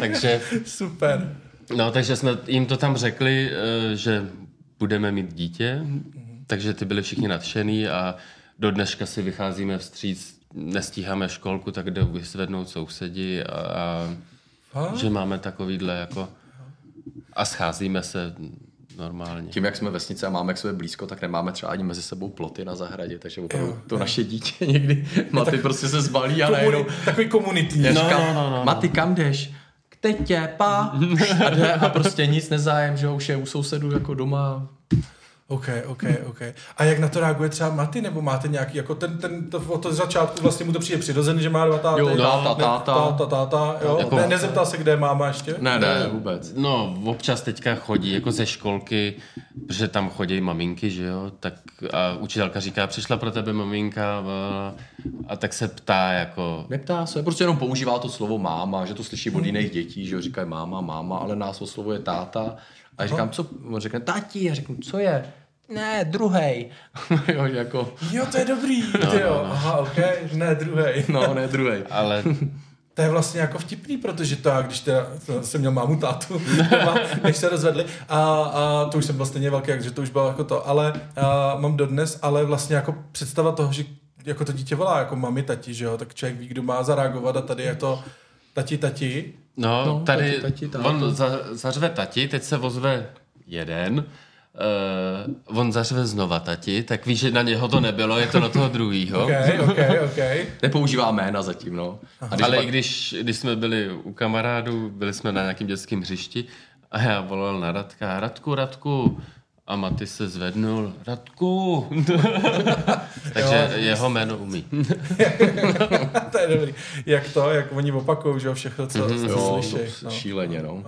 takže, Super. no, takže jsme jim to tam řekli, eh, že budeme mít dítě, takže ty byli všichni nadšený a do dneška si vycházíme vstříc, nestíháme školku, tak jde vyzvednout sousedi a, a Fakt? že máme takovýhle jako a scházíme se normálně. Tím, jak jsme vesnice a máme k sobě blízko, tak nemáme třeba ani mezi sebou ploty na zahradě, takže opravdu Jo, to naše dítě někdy, Maty prostě se zbalí a najednou Komuni- takový komunitní. No, říkám, no, no, no, no. Maty, kam jdeš? K tetě, pa. A, jde, a prostě nic nezájem, že jo, už je u sousedů jako doma. OK, OK, OK. A jak na to reaguje třeba Maty, nebo máte nějaký, jako ten, ten to, od toho začátku vlastně mu to přijde přirozený, že má dva táty? Jo, táta, Ne- táta. táta, táta, jo. Jako- ne, nezeptal se, kde je máma ještě? Ne, ne, vůbec. No, občas teďka chodí jako ze školky, protože tam chodí maminky, že jo, tak a učitelka říká, přišla pro tebe maminka a, a tak se ptá jako, Neptá se, prostě jenom používá to slovo máma, že to slyší od jiných dětí, že jo, říkají máma, máma, ale nás oslovuje táta. A já říkám, co? On řekne, tati, já řeknu, co je? Ne, druhej. jo, jako, Jo, to je dobrý, ty jo. Aha, OK, ne, druhý. no, ne, druhej. ale To je vlastně jako vtipný, protože to já, když teda, to jsem měl mámu tátu, doma, než se rozvedli, a, a to už jsem byl stejně velký, takže to už bylo jako to, ale a, mám dodnes, ale vlastně jako představa toho, že jako to dítě volá jako mami, tati, že jo, tak člověk ví, kdo má zareagovat a tady je to tati, tati. No, No, tady tati, tati, táta. on za, zařve tati, teď se ozve jeden, uh, on zařve znova tati, tak víš, že na něho to nebylo, je to na toho druhýho. OK, OK, OK. Nepoužívá jména zatím, no. A když Ale pak- i když, když jsme byli u kamarádů, byli jsme na nějakém dětském hřišti a já volal na Radka, Radku, Radku. A Maty se zvednul, Radku. Takže jeho jméno umí. to je dobrý. Jak to, jak oni opakují, že jo, všechno, co, co jo, slyší. to šíleně, no.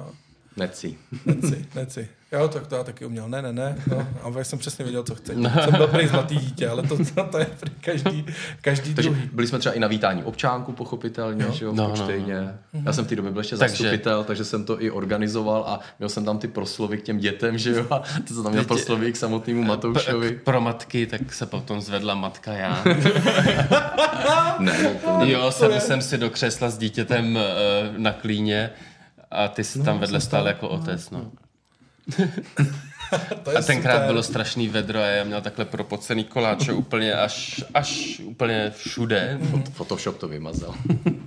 Neci. Neci, neci. Jo, tak to já taky uměl. Ne, ne, ne. No, a já jsem přesně věděl, co chce. Jsem byl prý zlatý dítě, ale to, to, to je prý každý, každý Takže druhý. byli jsme třeba i na vítání občánku, pochopitelně, jo. že jo, v No, no, Kočtejně. Já jsem v té době byl ještě Takže- zastupitel, takže jsem to i organizoval a měl jsem tam ty proslovy k těm dětem, že jo, a ty jsem tam měl Děti- proslovy k samotnému Matoušovi. Pro matky, tak se potom zvedla matka já. Ne, to ne. Jo, sedl jsem si do křesla s dítětem eh, na klíně a ty jsi tam vedle stál jako otec, no. To je A tenkrát super. bylo strašný vedro a já měl takhle propocený koláče úplně až, až úplně všude. Photoshop to vymazal.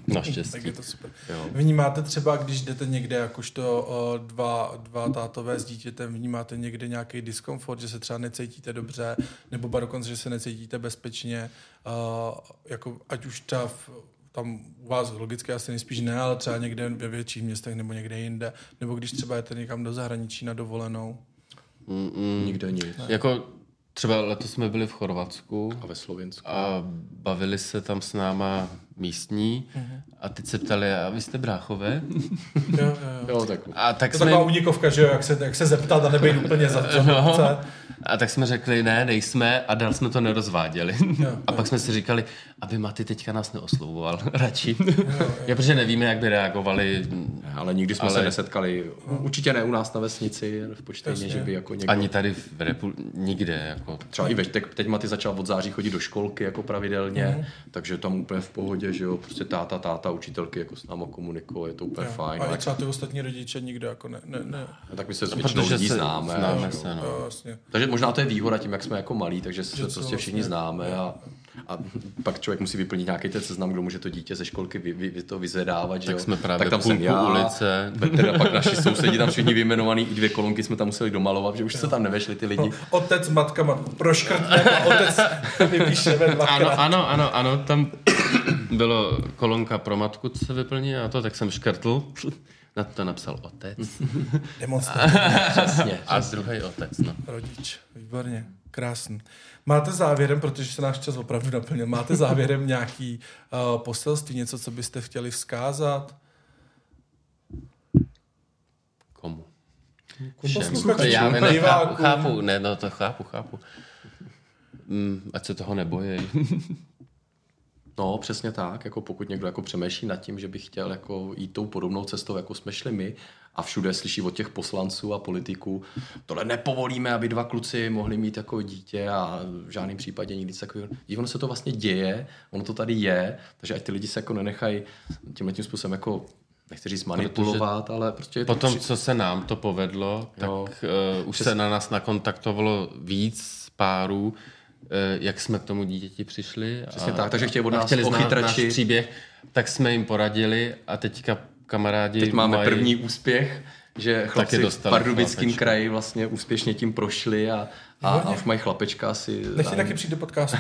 No Tak je to super. Jo. Vnímáte třeba, když jdete někde jakožto dva, dva tátové s dítětem, vnímáte někde nějaký diskomfort, že se třeba necítíte dobře, nebo ba dokonce, že se necítíte bezpečně, uh, jako ať už třeba v, tam u vás logicky asi nejspíš ne, ale třeba někde ve větších městech nebo někde jinde, nebo když třeba jdete někam do zahraničí na dovolenou. Nikde nic. Jako třeba letos jsme byli v Chorvatsku A ve Slovensku. a bavili se tam s náma místní a teď se ptali, a vy jste bráchové? Jo, jo, jo. Jo, tak A tak To je jsme, taková unikovka, že jo, jak se, jak se zeptat a nebejt úplně za No. a tak jsme řekli, ne, nejsme a dál jsme to nerozváděli. Jo, a pak jsme si říkali, aby Maty teďka nás neoslovoval radši. Já protože nevíme, jak by reagovali ale nikdy jsme Ale- se nesetkali. Určitě ne u nás na vesnici, v Počtejně, že by jako někdo... ani tady v Repu- nikde. Jako. Třeba i ve, teď, teď Maty začal od září chodit do školky jako pravidelně, Mhm. takže tam úplně v pohodě, že jo, prostě táta, táta, učitelky jako s náma komunikují, je to úplně Jo. fajn. A Ale, třeba ty ostatní rodiče nikdo jako ne, ne, ne. tak my se s většinou lidí se známe. známe se, no. Jo, vlastně. Takže možná to je výhoda tím, jak jsme jako malí, takže se prostě všichni vlastně- známe a, a pak člověk musí vyplnit nějaký ten seznam, kdo může to dítě ze školky vy, vy, vy to vyzvedávat. že jo. jsme právě tak tam jsem já, ulice. Teda pak naši sousedí tam všichni vyjmenovaný, i dvě kolonky jsme tam museli domalovat, že už se tam nevešli ty lidi. Otec, matka, matka, proškrtne a otec vypíšeme Ano, dvakrát. ano, ano, ano, tam bylo kolonka pro matku, co se vyplní a to, tak jsem škrtl. Na to napsal otec. Demonstrace, Přesně. A druhý otec, no. rodič. Výborně, krásný. Máte závěrem, protože se náš čas opravdu naplnil, máte závěrem nějaký uh, poselství, něco, co byste chtěli vzkázat? Komu? Posluchačům, Já ne, chápu, chápu, ne, no to chápu, chápu. Mm, ať se toho nebojí. No, přesně tak. Jako pokud někdo jako přemýšlí nad tím, že by chtěl jako jít tou podobnou cestou, jako jsme šli my, a všude slyší od těch poslanců a politiků, tohle nepovolíme, aby dva kluci mohli mít jako dítě a v žádném případě nikdy takového. Dí, ono se to vlastně děje, ono to tady je, takže ať ty lidi se jako nenechají tímhle tím způsobem jako nechci říct manipulovat, ale prostě je to Potom, při- co se nám to povedlo, tak Jo. uh, už se na nás nakontaktovalo víc párů, uh, jak jsme k tomu dítěti přišli. Přesně tak, takže chtějí od a nás chtěli znát ochytrači. náš příběh, tak jsme jim poradili a teďka kamarádi Teď máme mají... první úspěch, že chlapci v dostali Pardubickém kraji vlastně úspěšně tím prošli a, A, a už mají chlapečka asi... Nechci taky přijít do podcastu?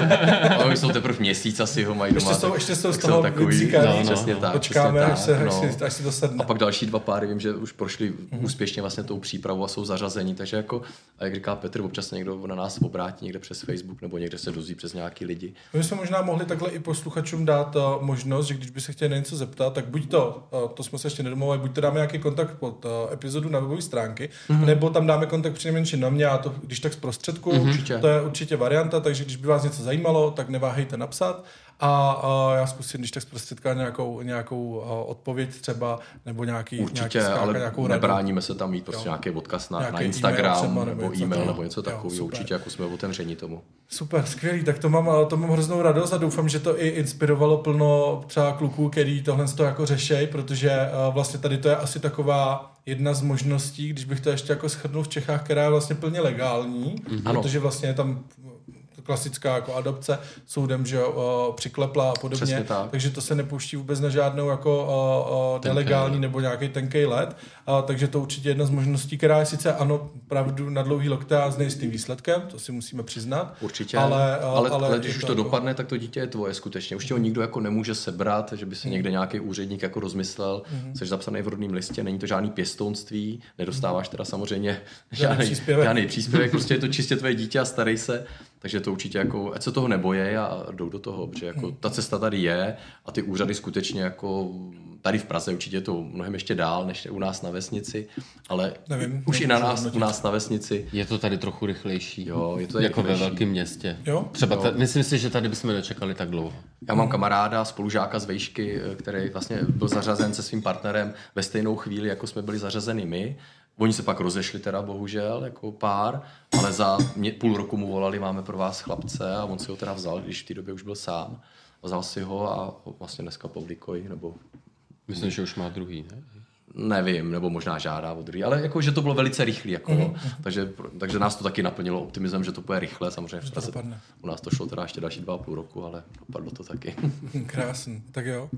Ale už jsou teprve měsíc asi ho mají doma. Ještě jsou, ještě jsou z toho takový, no, no, přesně tak. Počkáme, přesně až, se, tak, až, no. si, až si to sedne. A pak další dva páry, vím, že už prošli mm-hmm. úspěšně vlastně tou přípravou a jsou zařazení, takže jako, a jak říká Petr, občas někdo na nás obrátí někde přes Facebook nebo někde se dozví přes nějaký lidi. My jsme možná mohli takhle i posluchačům dát uh, možnost, že když by se chtěli na něco zeptat, tak buď to, uh, to jsme se ještě nedomluvili, buď to dáme nějaký kontakt pod uh, epizodu na webové stránky, mm-hmm. nebo tam dáme kontakt přinejmenším na mě a to, když tak zprostředku, mm-hmm. to je určitě varianta, takže když by vás něco zajímalo, tak neváhejte napsat a, a já zkusím, když tak zprostředka nějakou, nějakou uh, odpověď třeba, nebo nějaký, Určitě, nějaký ale nějakou nebráníme se tam mít prostě nějaký odkaz na, na Instagram třeba, nebo, nebo e-mail nebo něco jo, takového. Určitě jako jsme otevření tomu. Super, skvělý, tak to mám, to mám hroznou radost a doufám, že to i inspirovalo plno třeba kluků, který tohle to jako řešej, protože uh, vlastně tady to je asi taková jedna z možností, když bych to ještě jako schrnul v Čechách, která je vlastně plně legální, mm-hmm. Protože vlastně je tam klasická jako adopce soudem, že uh, přiklepla a podobně, tak. takže to se nepouští vůbec na žádnou jako uh, uh, nelegální nebo nějaký tenkej let, uh, takže to určitě jedna z možností, která je sice ano, pravdu na dlouhý lokte a s nejistým výsledkem, to si musíme přiznat, Určitě, ale, uh, ale, ale, je když už to to jako- dopadne, tak to dítě je tvoje skutečně. Už tě ho nikdo jako nemůže sebrat, že by se někde nějaký úředník jako rozmyslel. Jsi zapsaný v rodném listě, není to žádný pěstounství, nedostáváš teda samozřejmě žádný příspěvek. žádný příspěvek prostě je to čistě tvoje dítě a starej se. Takže to určitě jako, ať se toho neboje a jdou do toho, protože jako ta cesta tady je a ty úřady skutečně jako tady v Praze určitě je to mnohem ještě dál, než u nás na vesnici, ale Nevím, už i na nás, u nás na vesnici Je to tady trochu rychlejší. Jo, je to tady jako ve rychlejší. velkém městě. Jo? Třeba ta, myslím si, že tady bychom nečekali tak dlouho. Já mám kamaráda, spolužáka z vejšky, eh, který vlastně byl zařazen se svým partnerem ve stejnou chvíli, jako jsme byli zařazeni my. Oni se pak rozešli teda bohužel jako pár, ale za mě, půl roku mu volali, máme pro vás chlapce a on si ho teda vzal, když v té době už byl sám. Vzal si ho a vlastně dneska publikují, nebo Myslím, že už má druhý, ne? nevím, nebo možná žádá o druhý, ale jako, že to bylo velice rychlé, jako, Mhm, mm takže, takže nás to taky naplnilo optimismem, že to bude rychle, samozřejmě to se, u nás to šlo teda ještě další dva a půl roku, ale dopadlo to taky. Krásný, tak jo.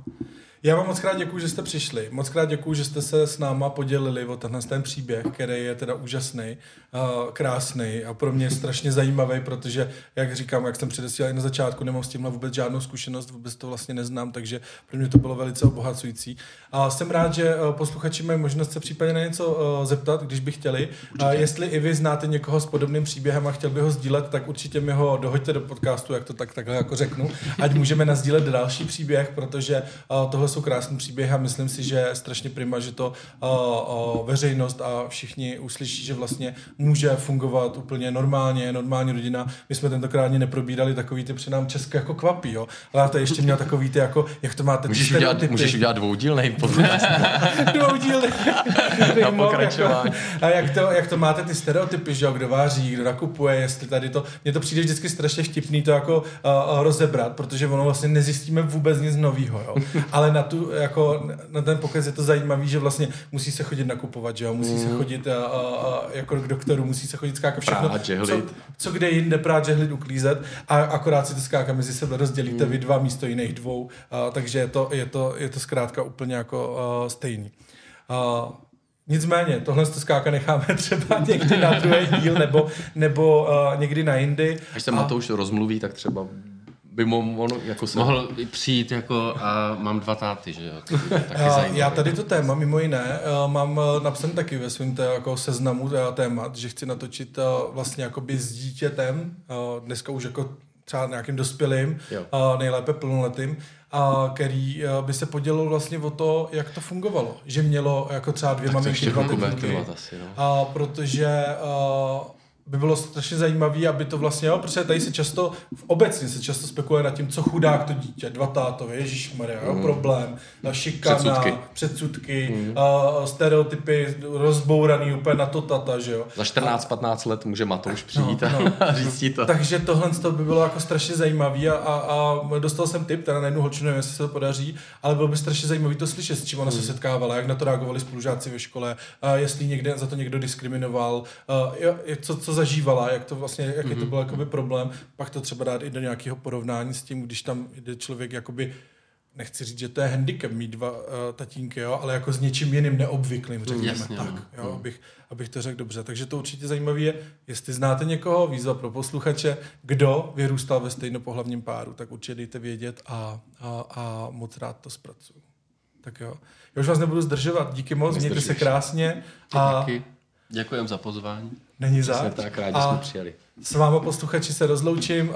Já vám moc krát děkuji, že jste přišli. Moc krát děkuji, že jste se s náma podělili o tenhle ten příběh, který je teda úžasný, uh, krásný a pro mě strašně zajímavý, protože, jak říkám, jak jsem předesílal i na začátku, nemám s tímhle vůbec žádnou zkušenost, vůbec to vlastně neznám, takže pro mě to bylo velice obohacující. A jsem rád, že uh, posluchači mají možnost se případně na něco uh, zeptat, když by chtěli. A jestli i vy znáte někoho s podobným příběhem a chtěl by ho sdílet, tak určitě mi ho dohoďte do podcastu, jak to tak takhle jako řeknu, ať můžeme nazdílet další příběh, protože uh, tohle jsou krásný příběhy a myslím si, že je strašně prima, že to uh, uh, veřejnost a všichni uslyší, že vlastně může fungovat úplně normálně, normální rodina. My jsme tentokrát ani neprobírali takový ty, protože nám Česko jako kvapí, jo. Ale já tady ještě měl takový ty, jako, jak to máte ty Můžeš udělat, stereotypy. můžeš udělat dvoudílný podcast. dvoudílný. Na pokračování. A jak to, jak to máte ty stereotypy, že jo, kdo váří, kdo nakupuje, jestli tady to, mně to přijde vždycky strašně vtipný to jako uh, rozebrat, protože ono vlastně nezjistíme vůbec nic nového, jo. Ale na tu, jako, na ten pokec je to zajímavý, že vlastně musí se chodit nakupovat, že jo, musí se chodit uh, uh, jako k doktoru, musí se chodit skákat všechno, Prát, co, co kde jinde prát, žehlit, uklízet? A akorát si to skáka mezi sebe rozdělíte vy dva místo jiných dvou, uh, takže je to, je to, je to zkrátka úplně jako uh, stejný. Uh, Nicméně, tohle z skáka necháme třeba někdy na druhý díl nebo, nebo uh, někdy na jindy. Až se Matouš rozmluví, tak třeba by mo- on jako se... Mohl přijít jako a mám dva táty, že jo? By taky zajímavé. já tady to téma, mimo jiné, uh, mám uh, napsaný taky ve svém té, jako seznamu uh, témat, že chci natočit vlastně jakoby s dítětem, dneska už jako třeba nějakým dospělým, Jo. nejlépe plnoletým, a který by se podělil vlastně o to, jak to fungovalo. Že mělo jako třeba dvě maminky, dva tatínky. asi, no. A protože uh, by bylo strašně zajímavé, aby to vlastně, jo, protože tady se často, v obecně se často spekuluje nad tím, co chudák to dítě, dva tátové, ježišmarja, jo, problém, mm. šikana, Předsudky. předsudky, mm. uh, stereotypy rozbouraný úplně na to tata, že jo. Za 14-15 let může Matouš přijít No, no, a říct ti to. Takže tohle to by bylo jako strašně zajímavý a, a, a dostal jsem tip, teda na jednu holčinu, nevím, jestli se to podaří, ale bylo by strašně zajímavý to slyšet, s čím ona se setkávala, jak na to reagovali spolužáci ve škole, a jestli někde za to někdo diskriminoval, a, jo, co, co zažívala, jak to vlastně, jaký to byl jakoby problém, pak to třeba dát i do nějakého porovnání s tím, když tam jde člověk jakoby nechci říct, že to je handicap mít dva uh, tatínky, jo, ale jako s něčím jiným neobvyklým, řekněme Jasně, tak, no. jo, abych, abych to řekl dobře. Takže to určitě zajímavé je, jestli znáte někoho, výzva pro posluchače, kdo vyrůstal ve stejnopohlavním páru, tak určitě dejte vědět a, a, a moc rád to zpracuju. Tak jo. Já už vás nebudu zdržovat, díky moc, mějte se krásně a. Děkujem za pozvání. Není zač. tak, rádi A jsme přijeli. s váma posluchači se rozloučím. Uh,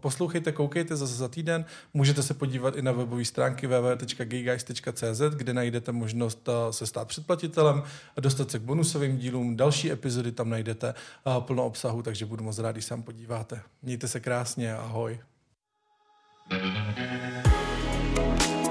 poslouchejte, koukejte zase za týden. Můžete se podívat i na webové stránky www.gayguys.cz, kde najdete možnost uh, se stát předplatitelem a dostat se k bonusovým dílům. Další epizody tam najdete uh, plno obsahu, takže budu moc rád, když se podíváte. Mějte se krásně, ahoj. thank you